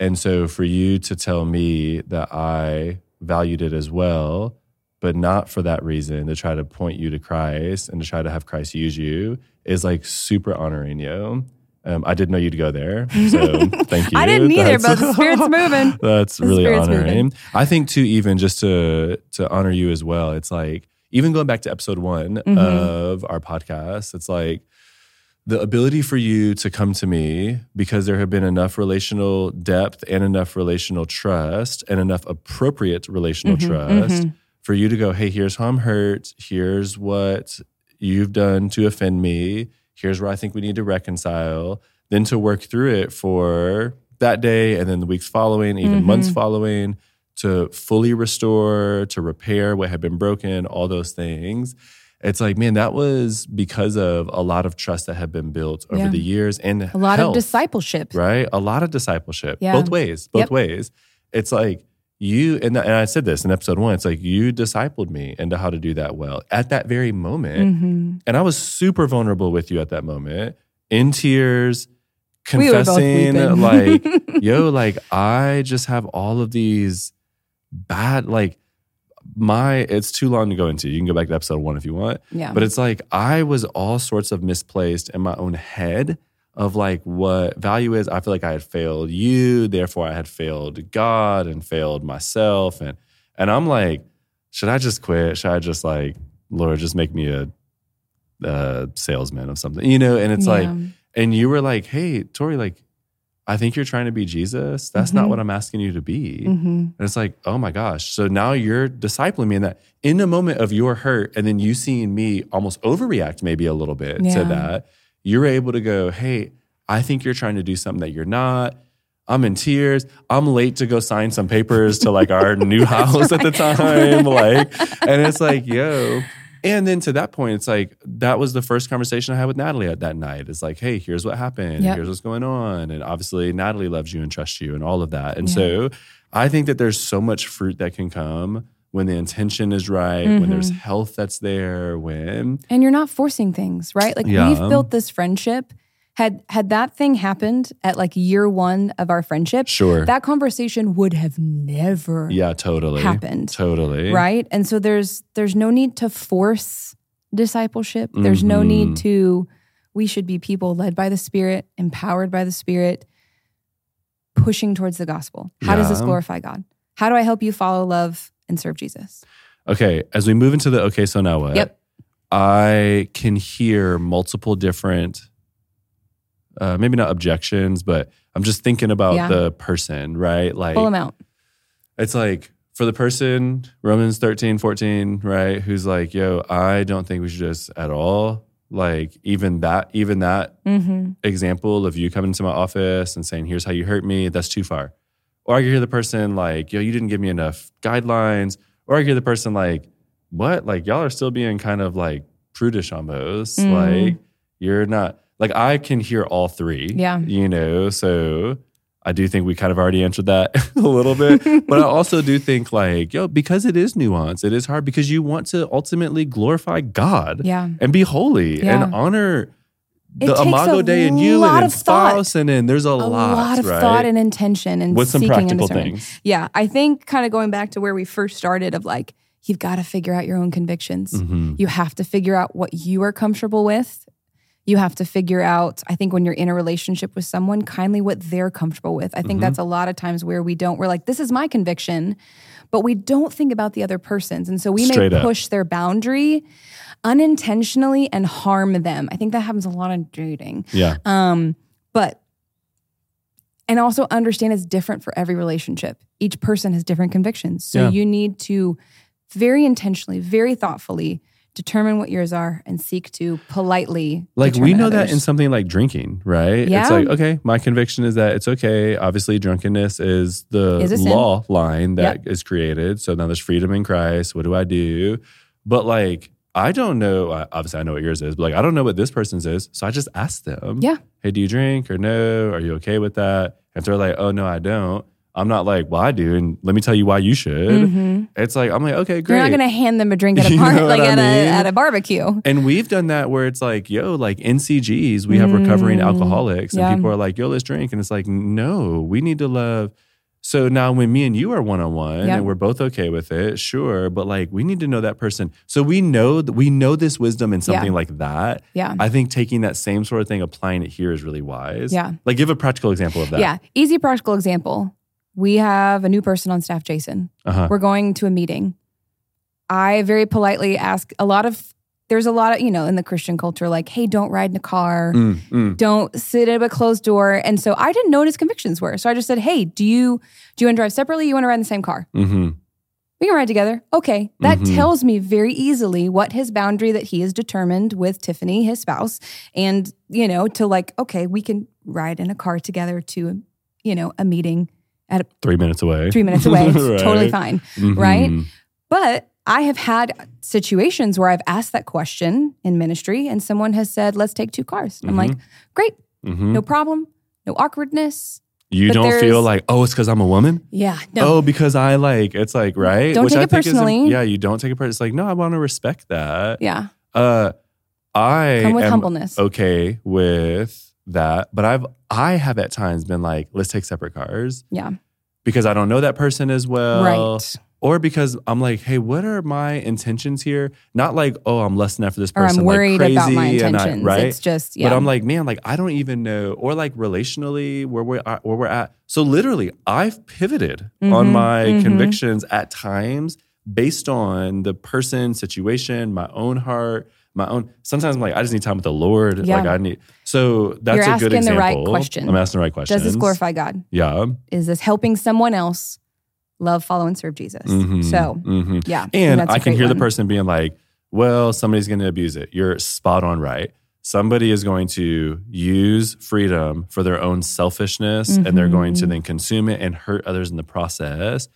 And so for you to tell me that I valued it as well, but not for that reason, to try to point you to Christ and to try to have Christ use you is like super honoring you. Um, I didn't know you'd go there. So thank you. I didn't either, but the spirit's moving. That's really honoring. moving. I think too, even just to to honor you as well. It's like even going back to episode one Mhm. of our podcast. It's like the ability for you to come to me because there have been enough relational depth and enough relational trust and enough appropriate relational Mhm, trust mhm. for you to go, hey, here's how I'm hurt. Here's what you've done to offend me. Here's where I think we need to reconcile. Then to work through it for that day and then the weeks following, even Mhm. months following, to fully restore, to repair what had been broken, all those things. It's like, man, that was because of a lot of trust that had been built over Yeah. the years and A lot health of discipleship. right? A lot of discipleship, Yeah. both ways, both Yep. ways. It's like you, and, and I said this in episode one, it's like you discipled me into how to do that well at that very moment. hmm And I was super vulnerable with you at that moment, in tears, We confessing, weeping. like, yo, like I just have all of these bad, like, my, it's too long to go into. You can go back to episode one if you want. Yeah. But it's like I was all sorts of misplaced in my own head of like what value is. I feel like I had failed you, therefore I had failed God and failed myself. And and I'm like, should I just quit? Should I just like, Lord, just make me a, a salesman of something, you know? And it's like, and you were like, hey, Tori, like, I think you're trying to be Jesus. That's not Mhm. what I'm asking you to be. Mhm. And it's like, oh my gosh. So now you're discipling me in that in a moment of your hurt, and then you seeing me almost overreact maybe a little bit Yeah. to that, you're able to go, hey, I think you're trying to do something that you're not. I'm in tears. I'm late to go sign some papers to like our new house at the time. Like, and it's like, yo. And then to that point, it's like that was the first conversation I had with Natalie at that night. It's like, hey, here's what happened. Yep. Here's what's going on. And obviously, Natalie loves you and trusts you and all of that. And Yeah. so I think that there's so much fruit that can come when the intention is right, when Mm-hmm. there's health that's there, when and you're not forcing things, right? Like Yeah. we've built this friendship. Had had that thing happened at like year one of our friendship, sure. that conversation would have never yeah, totally. happened. Totally. right and so there's there's no need to force discipleship there's no need to we should be people led by the spirit empowered by the spirit pushing towards the gospel how does this glorify god how do i help you follow love and serve jesus Okay. As we move into the okay, so now what? Yep. I can hear multiple different, uh, maybe not objections, but I'm just thinking about Yeah. the person, right? Like, pull them out it's like for the person, Romans 13, 14, right? Who's like, yo, I don't think we should just at all, like, even that, even that mm-hmm. example of you coming to my office and saying, here's how you hurt me, that's too far. Or I could hear the person like, yo, you didn't give me enough guidelines. Or I could hear the person like, what? Like, y'all are still being kind of like prudish almost. Mm. Like, you're not, like, I can hear all three. Yeah. You know, so I do think we kind of already answered that a little bit. but I also do think, like, yo, because it is nuance, it is hard because you want to ultimately glorify God yeah and be holy Yeah. and honor the Imago Dei in you and in of thought. spouse and in there's a, a lot, lot, of right? thought and intention and What's some seeking and practical things? Yeah, I think kind of going back to where we first started of like, you've got to figure out your own convictions. Mhm. You have to figure out what you are comfortable with. You have to figure out, I think, when you're in a relationship with someone, kindly what they're comfortable with. I think Mhm. that's a lot of times where we don't, we're like, this is my conviction, but we don't think about the other person's. And so we Straight may up. push their boundary unintentionally and harm them. I think that happens a lot in dating. Yeah. Um, but and also understand it's different for every relationship. Each person has different convictions. So Yeah. you need to very intentionally, very thoughtfully determine what yours are and seek to politely Like we know that in something like drinking, right? yeah. It's like, okay, my conviction is that it's okay. Obviously, drunkenness is the Is a sin. law line that is created. So now there's freedom in Christ. What do I do? But like, I don't know. I- Obviously, I know what yours is, but like, I don't know what this person's is. So I just ask them, Yeah. hey, do you drink or no? Are you okay with that? If they're like, oh, no, I don't. I'm not like, well, I do. And let me tell you why you should. Mhm. It's like, I'm like, okay, great. You're not going to hand them a drink at a You party, know like at, a, at a barbecue. And we've done that where it's like, yo, like in CGs, we have recovering Mm, alcoholics, and yeah. people are like, yo, let's drink. And it's like, no, we need to love. So now when me and you are one on one and we're both okay with it, sure. But like we need to know that person. So we know that we know this wisdom in something Yeah. like that. Yeah. I think taking that same sort of thing, applying it here is really wise. Yeah. Like give a practical example of that. Yeah. Easy practical example. We have a new person on staff, Jason. Uh-huh. We're going to a meeting. I very politely ask a lot of, there's a lot of, you know, in the Christian culture, like, hey, don't ride in a car. Mm, mm. Don't sit at a closed door. And so I didn't know what his convictions were. So I just said, hey, do you do you want to drive separately? You want to ride in the same car? hmm We can ride together. Okay. That Mhm. tells me very easily what his boundary that he has determined with Tiffany, his spouse. And, you know, to like, okay, we can ride in a car together to, you know, a meeting at Three minutes away. three minutes away. It's Right. totally fine. Mhm. right? But I have had situations where I've asked that question in ministry and someone has said, let's take two cars. And I'm like, great, Mhm. no problem, no awkwardness. You But don't feel like, oh, it's because I'm a woman? Yeah, no. Oh, because I like it's like right. Don't take I it think is personally. yeah, you don't take it personally. It's like no, I want to respect that. Yeah, Uh, I come with am humbleness. okay with that, but I've I have at times been like, let's take separate cars Yeah, because I don't know that person as well, right. Or because I'm like, hey, what are my intentions here? Not like, oh, I'm lusting after this person. Or I'm worried like about my and I- intentions. right? It's just, yeah. But I'm like, man, like I don't even know, or like relationally where we're at, where we're at. So literally, I've pivoted on Mhm, my mhm. convictions at times based on the person, situation, my own heart, my own. Sometimes I'm like, I just need time with the Lord. Yeah. Like I need. So that's You're a good asking the right example. question. I'm asking the right question. Does this glorify God? Yeah. Is this helping someone else love, follow, and serve Jesus? Mhm, So, mhm. yeah. And I can hear the person being like, well, somebody's going to abuse it. You're spot on right. Somebody is going to use freedom for their own selfishness and they're going to Mhm. then consume it and hurt others in the process.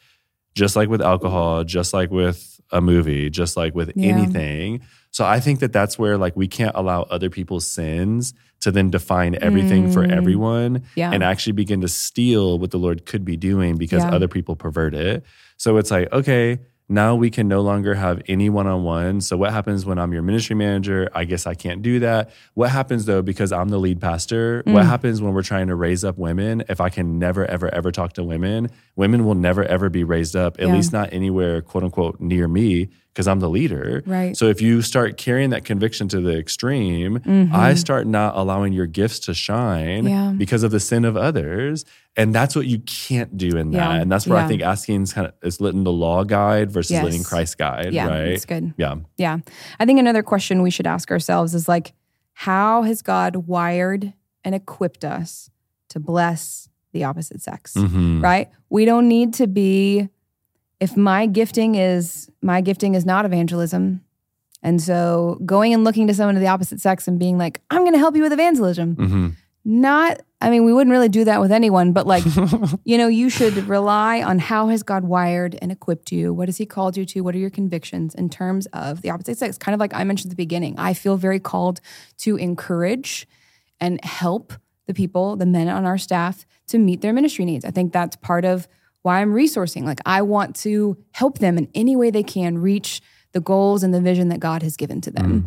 Just like with alcohol, just like with a movie, just like with Yeah. anything. So I think that that's where like we can't allow other people's sins to then define everything for Mm. everyone Yeah. and actually begin to steal what the Lord could be doing because Yeah. other people pervert it. So it's like, okay, now we can no longer have any one on one. So what happens when I'm your ministry manager? I guess I can't do that. What happens though, because I'm the lead pastor? What Mm. happens when we're trying to raise up women? If I can never, ever, ever talk to women, women will never, ever be raised up, at Yeah. least not anywhere, quote unquote, near me, because I'm the leader. Right. So if you start carrying that conviction to the extreme, I start not allowing your gifts to shine Mm-hmm. Yeah. because of the sin of others. And that's what you can't do in that. Yeah. And that's where I think asking is kind of is letting the law guide versus Yes. letting Christ guide. yeah, right. it's good. Yeah. Yeah. I think another question we should ask ourselves is like, how has God wired and equipped us to bless the opposite sex? Mhm. Right? We don't need to be, if my gifting is, my gifting is not evangelism. And so going and looking to someone of the opposite sex and being like, I'm going to help you with evangelism. Mhm. Not, I mean, we wouldn't really do that with anyone, but like, you know, you should rely on how has God wired and equipped you? What has He called you to? What are your convictions in terms of the opposite sex? Kind of like I mentioned at the beginning, I feel very called to encourage and help the people, the men on our staff, to meet their ministry needs. I think that's part of why I'm resourcing. Like, I want to help them in any way they can reach the goals and the vision that God has given to them.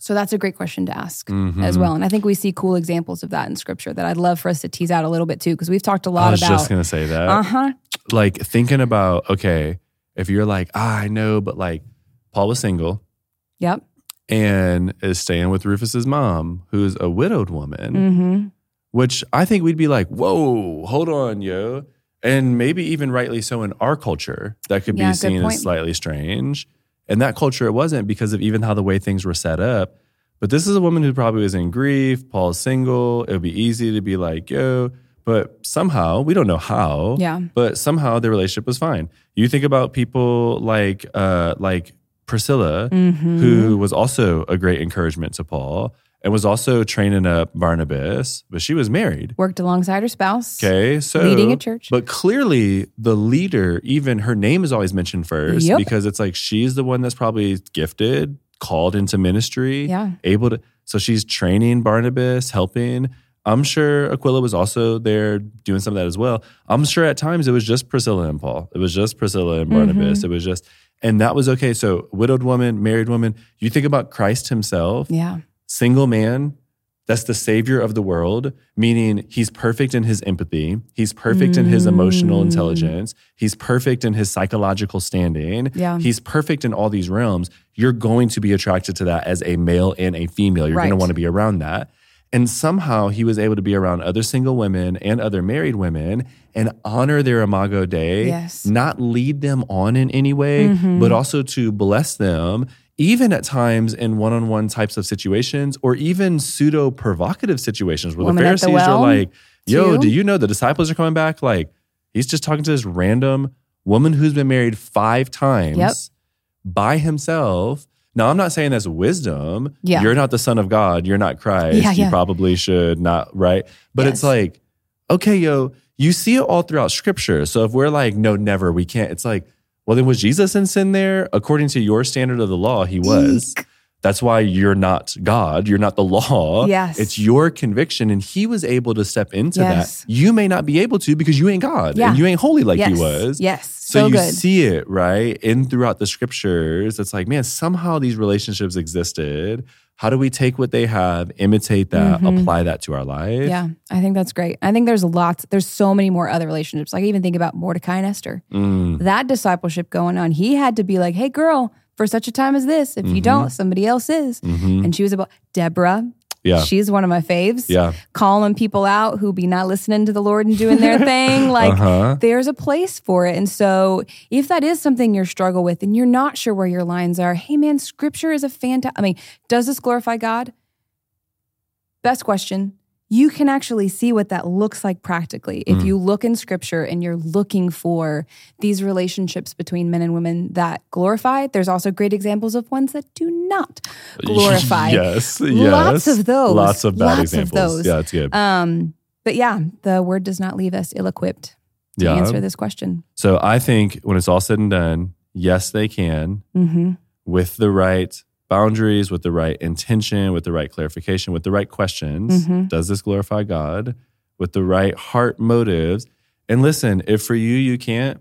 So that's a great question to ask Mhm. as well. And I think we see cool examples of that in scripture that I'd love for us to tease out a little bit too, because we've talked a lot was about. just gonna say that. Uh huh. Like thinking about, okay, if you're like, ah, I know, but like Paul was single Yep. and is staying with Rufus's mom, who's a widowed woman, Mm-hmm. which I think we'd be like, whoa, hold on, yo. And maybe even rightly so in our culture, that could Yeah, be seen point. as slightly strange. And that culture, it wasn't because of even how the way things were set up. But this is a woman who probably was in grief. Paul's single. It would be easy to be like, yo. But somehow, we don't know how. Yeah. But somehow the relationship was fine. You think about people like uh, like Priscilla, Mm-hmm. who was also a great encouragement to Paul and was also training up Barnabas, but she was married. Worked alongside her spouse. Okay, so Leading a church. but clearly the leader, even her name is always mentioned first Yep. because it's like she's the one that's probably gifted, called into ministry, Yeah. able to. So she's training Barnabas, helping. I'm sure Aquila was also there doing some of that as well. I'm sure at times it was just Priscilla and Paul. It was just Priscilla and mm-hmm. Barnabas. It was just, and that was okay. So widowed woman, married woman. You think about Christ Himself Yeah. Single man that's the savior of the world meaning he's perfect in his empathy he's perfect in his emotional mm. intelligence he's perfect in his psychological standing Yeah. he's perfect in all these realms. You're going to be attracted to that as a male and a female. You're going to want to be around that. And somehow he was able to be around other single women and other married women and honor their imago Dei, Yes. not lead them on in any way but mm-hmm. also to bless them even at times in one-on-one types of situations or even pseudo provocative situations where Woman the at the pharisees are like yo too. do you know the disciples are coming back? Like he's just talking to this random woman who's been married five times Yep. by himself. Now i'm not saying that's wisdom. Yeah. you're not the son of god. You're not christ. Yeah, you probably should not right? But it's like okay yo you see it all throughout scripture. So if we're like no never we can't it's like well then was jesus in sin there according to your standard of the law he was that's why you're not god you're not the law Yes. it's your conviction and he was able to step into Yes. that you may not be able to because you ain't god Yeah. and you ain't holy like yes. he was Yes. so, So, you good. see it right in throughout the scriptures. It's like, man, somehow these relationships existed. How do we take what they have, imitate that, apply that to our life? Mm-hmm. yeah. I think that's great. I think there's lots, there's so many more other relationships. Like I even think about Mordecai and Esther. Mm, That discipleship going on. He had to be like, hey, girl, for such a time as this, if you don't, somebody else is. mhm. And she was about Deborah. Yeah. She's one of my faves. Yeah. Calling people out who be not listening to the Lord and doing their thing. Like Uh-huh. there's a place for it. And so if that is something you're struggle with and you're not sure where your lines are, hey man, scripture is a fantastic. I mean, does this glorify God? Best question. You can actually see what that looks like practically. If Mm. you look in scripture and you're looking for these relationships between men and women that glorify, there's also great examples of ones that do not glorify. yes. yes. Lots of those. Lots of bad Lots of examples. those. Yeah, it's good. Um, but yeah, the word does not leave us ill equipped to Yeah. answer this question. so I think when it's all said and done, yes, they can hmm with the right boundaries, with the right intention, with the right clarification, with the right questions. Mhm. Does this glorify God? With the right heart motives. And listen, if for you, you can't,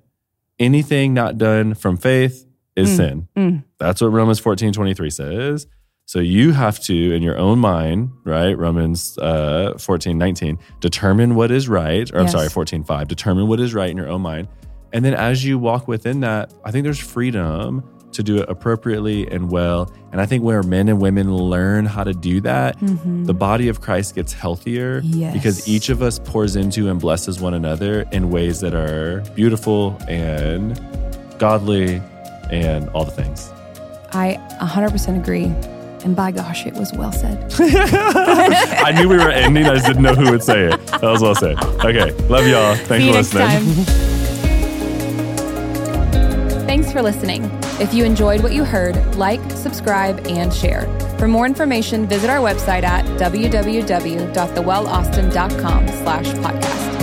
anything not done from faith is Mm. sin. Mm. That's what Romans 14 23 says. So you have to, in your own mind, right? Romans uh, 14 19, determine what is right. Or I'm sorry, 14 5, determine what is right in your own mind. And then as you walk within that, I think there's freedom to do it appropriately and well. And I think where men and women learn how to do that, mm-hmm. the body of Christ gets healthier Yes. because each of us pours into and blesses one another in ways that are beautiful and godly and all the things. I 100% agree. And by gosh, it was well said. I knew we were ending. I just didn't know who would say it. That was well said. Okay. Love y'all. Thanks for listening. for listening. If you enjoyed what you heard, like, subscribe, and share. For more information, visit our website at www.thewellaustin.com slash podcast.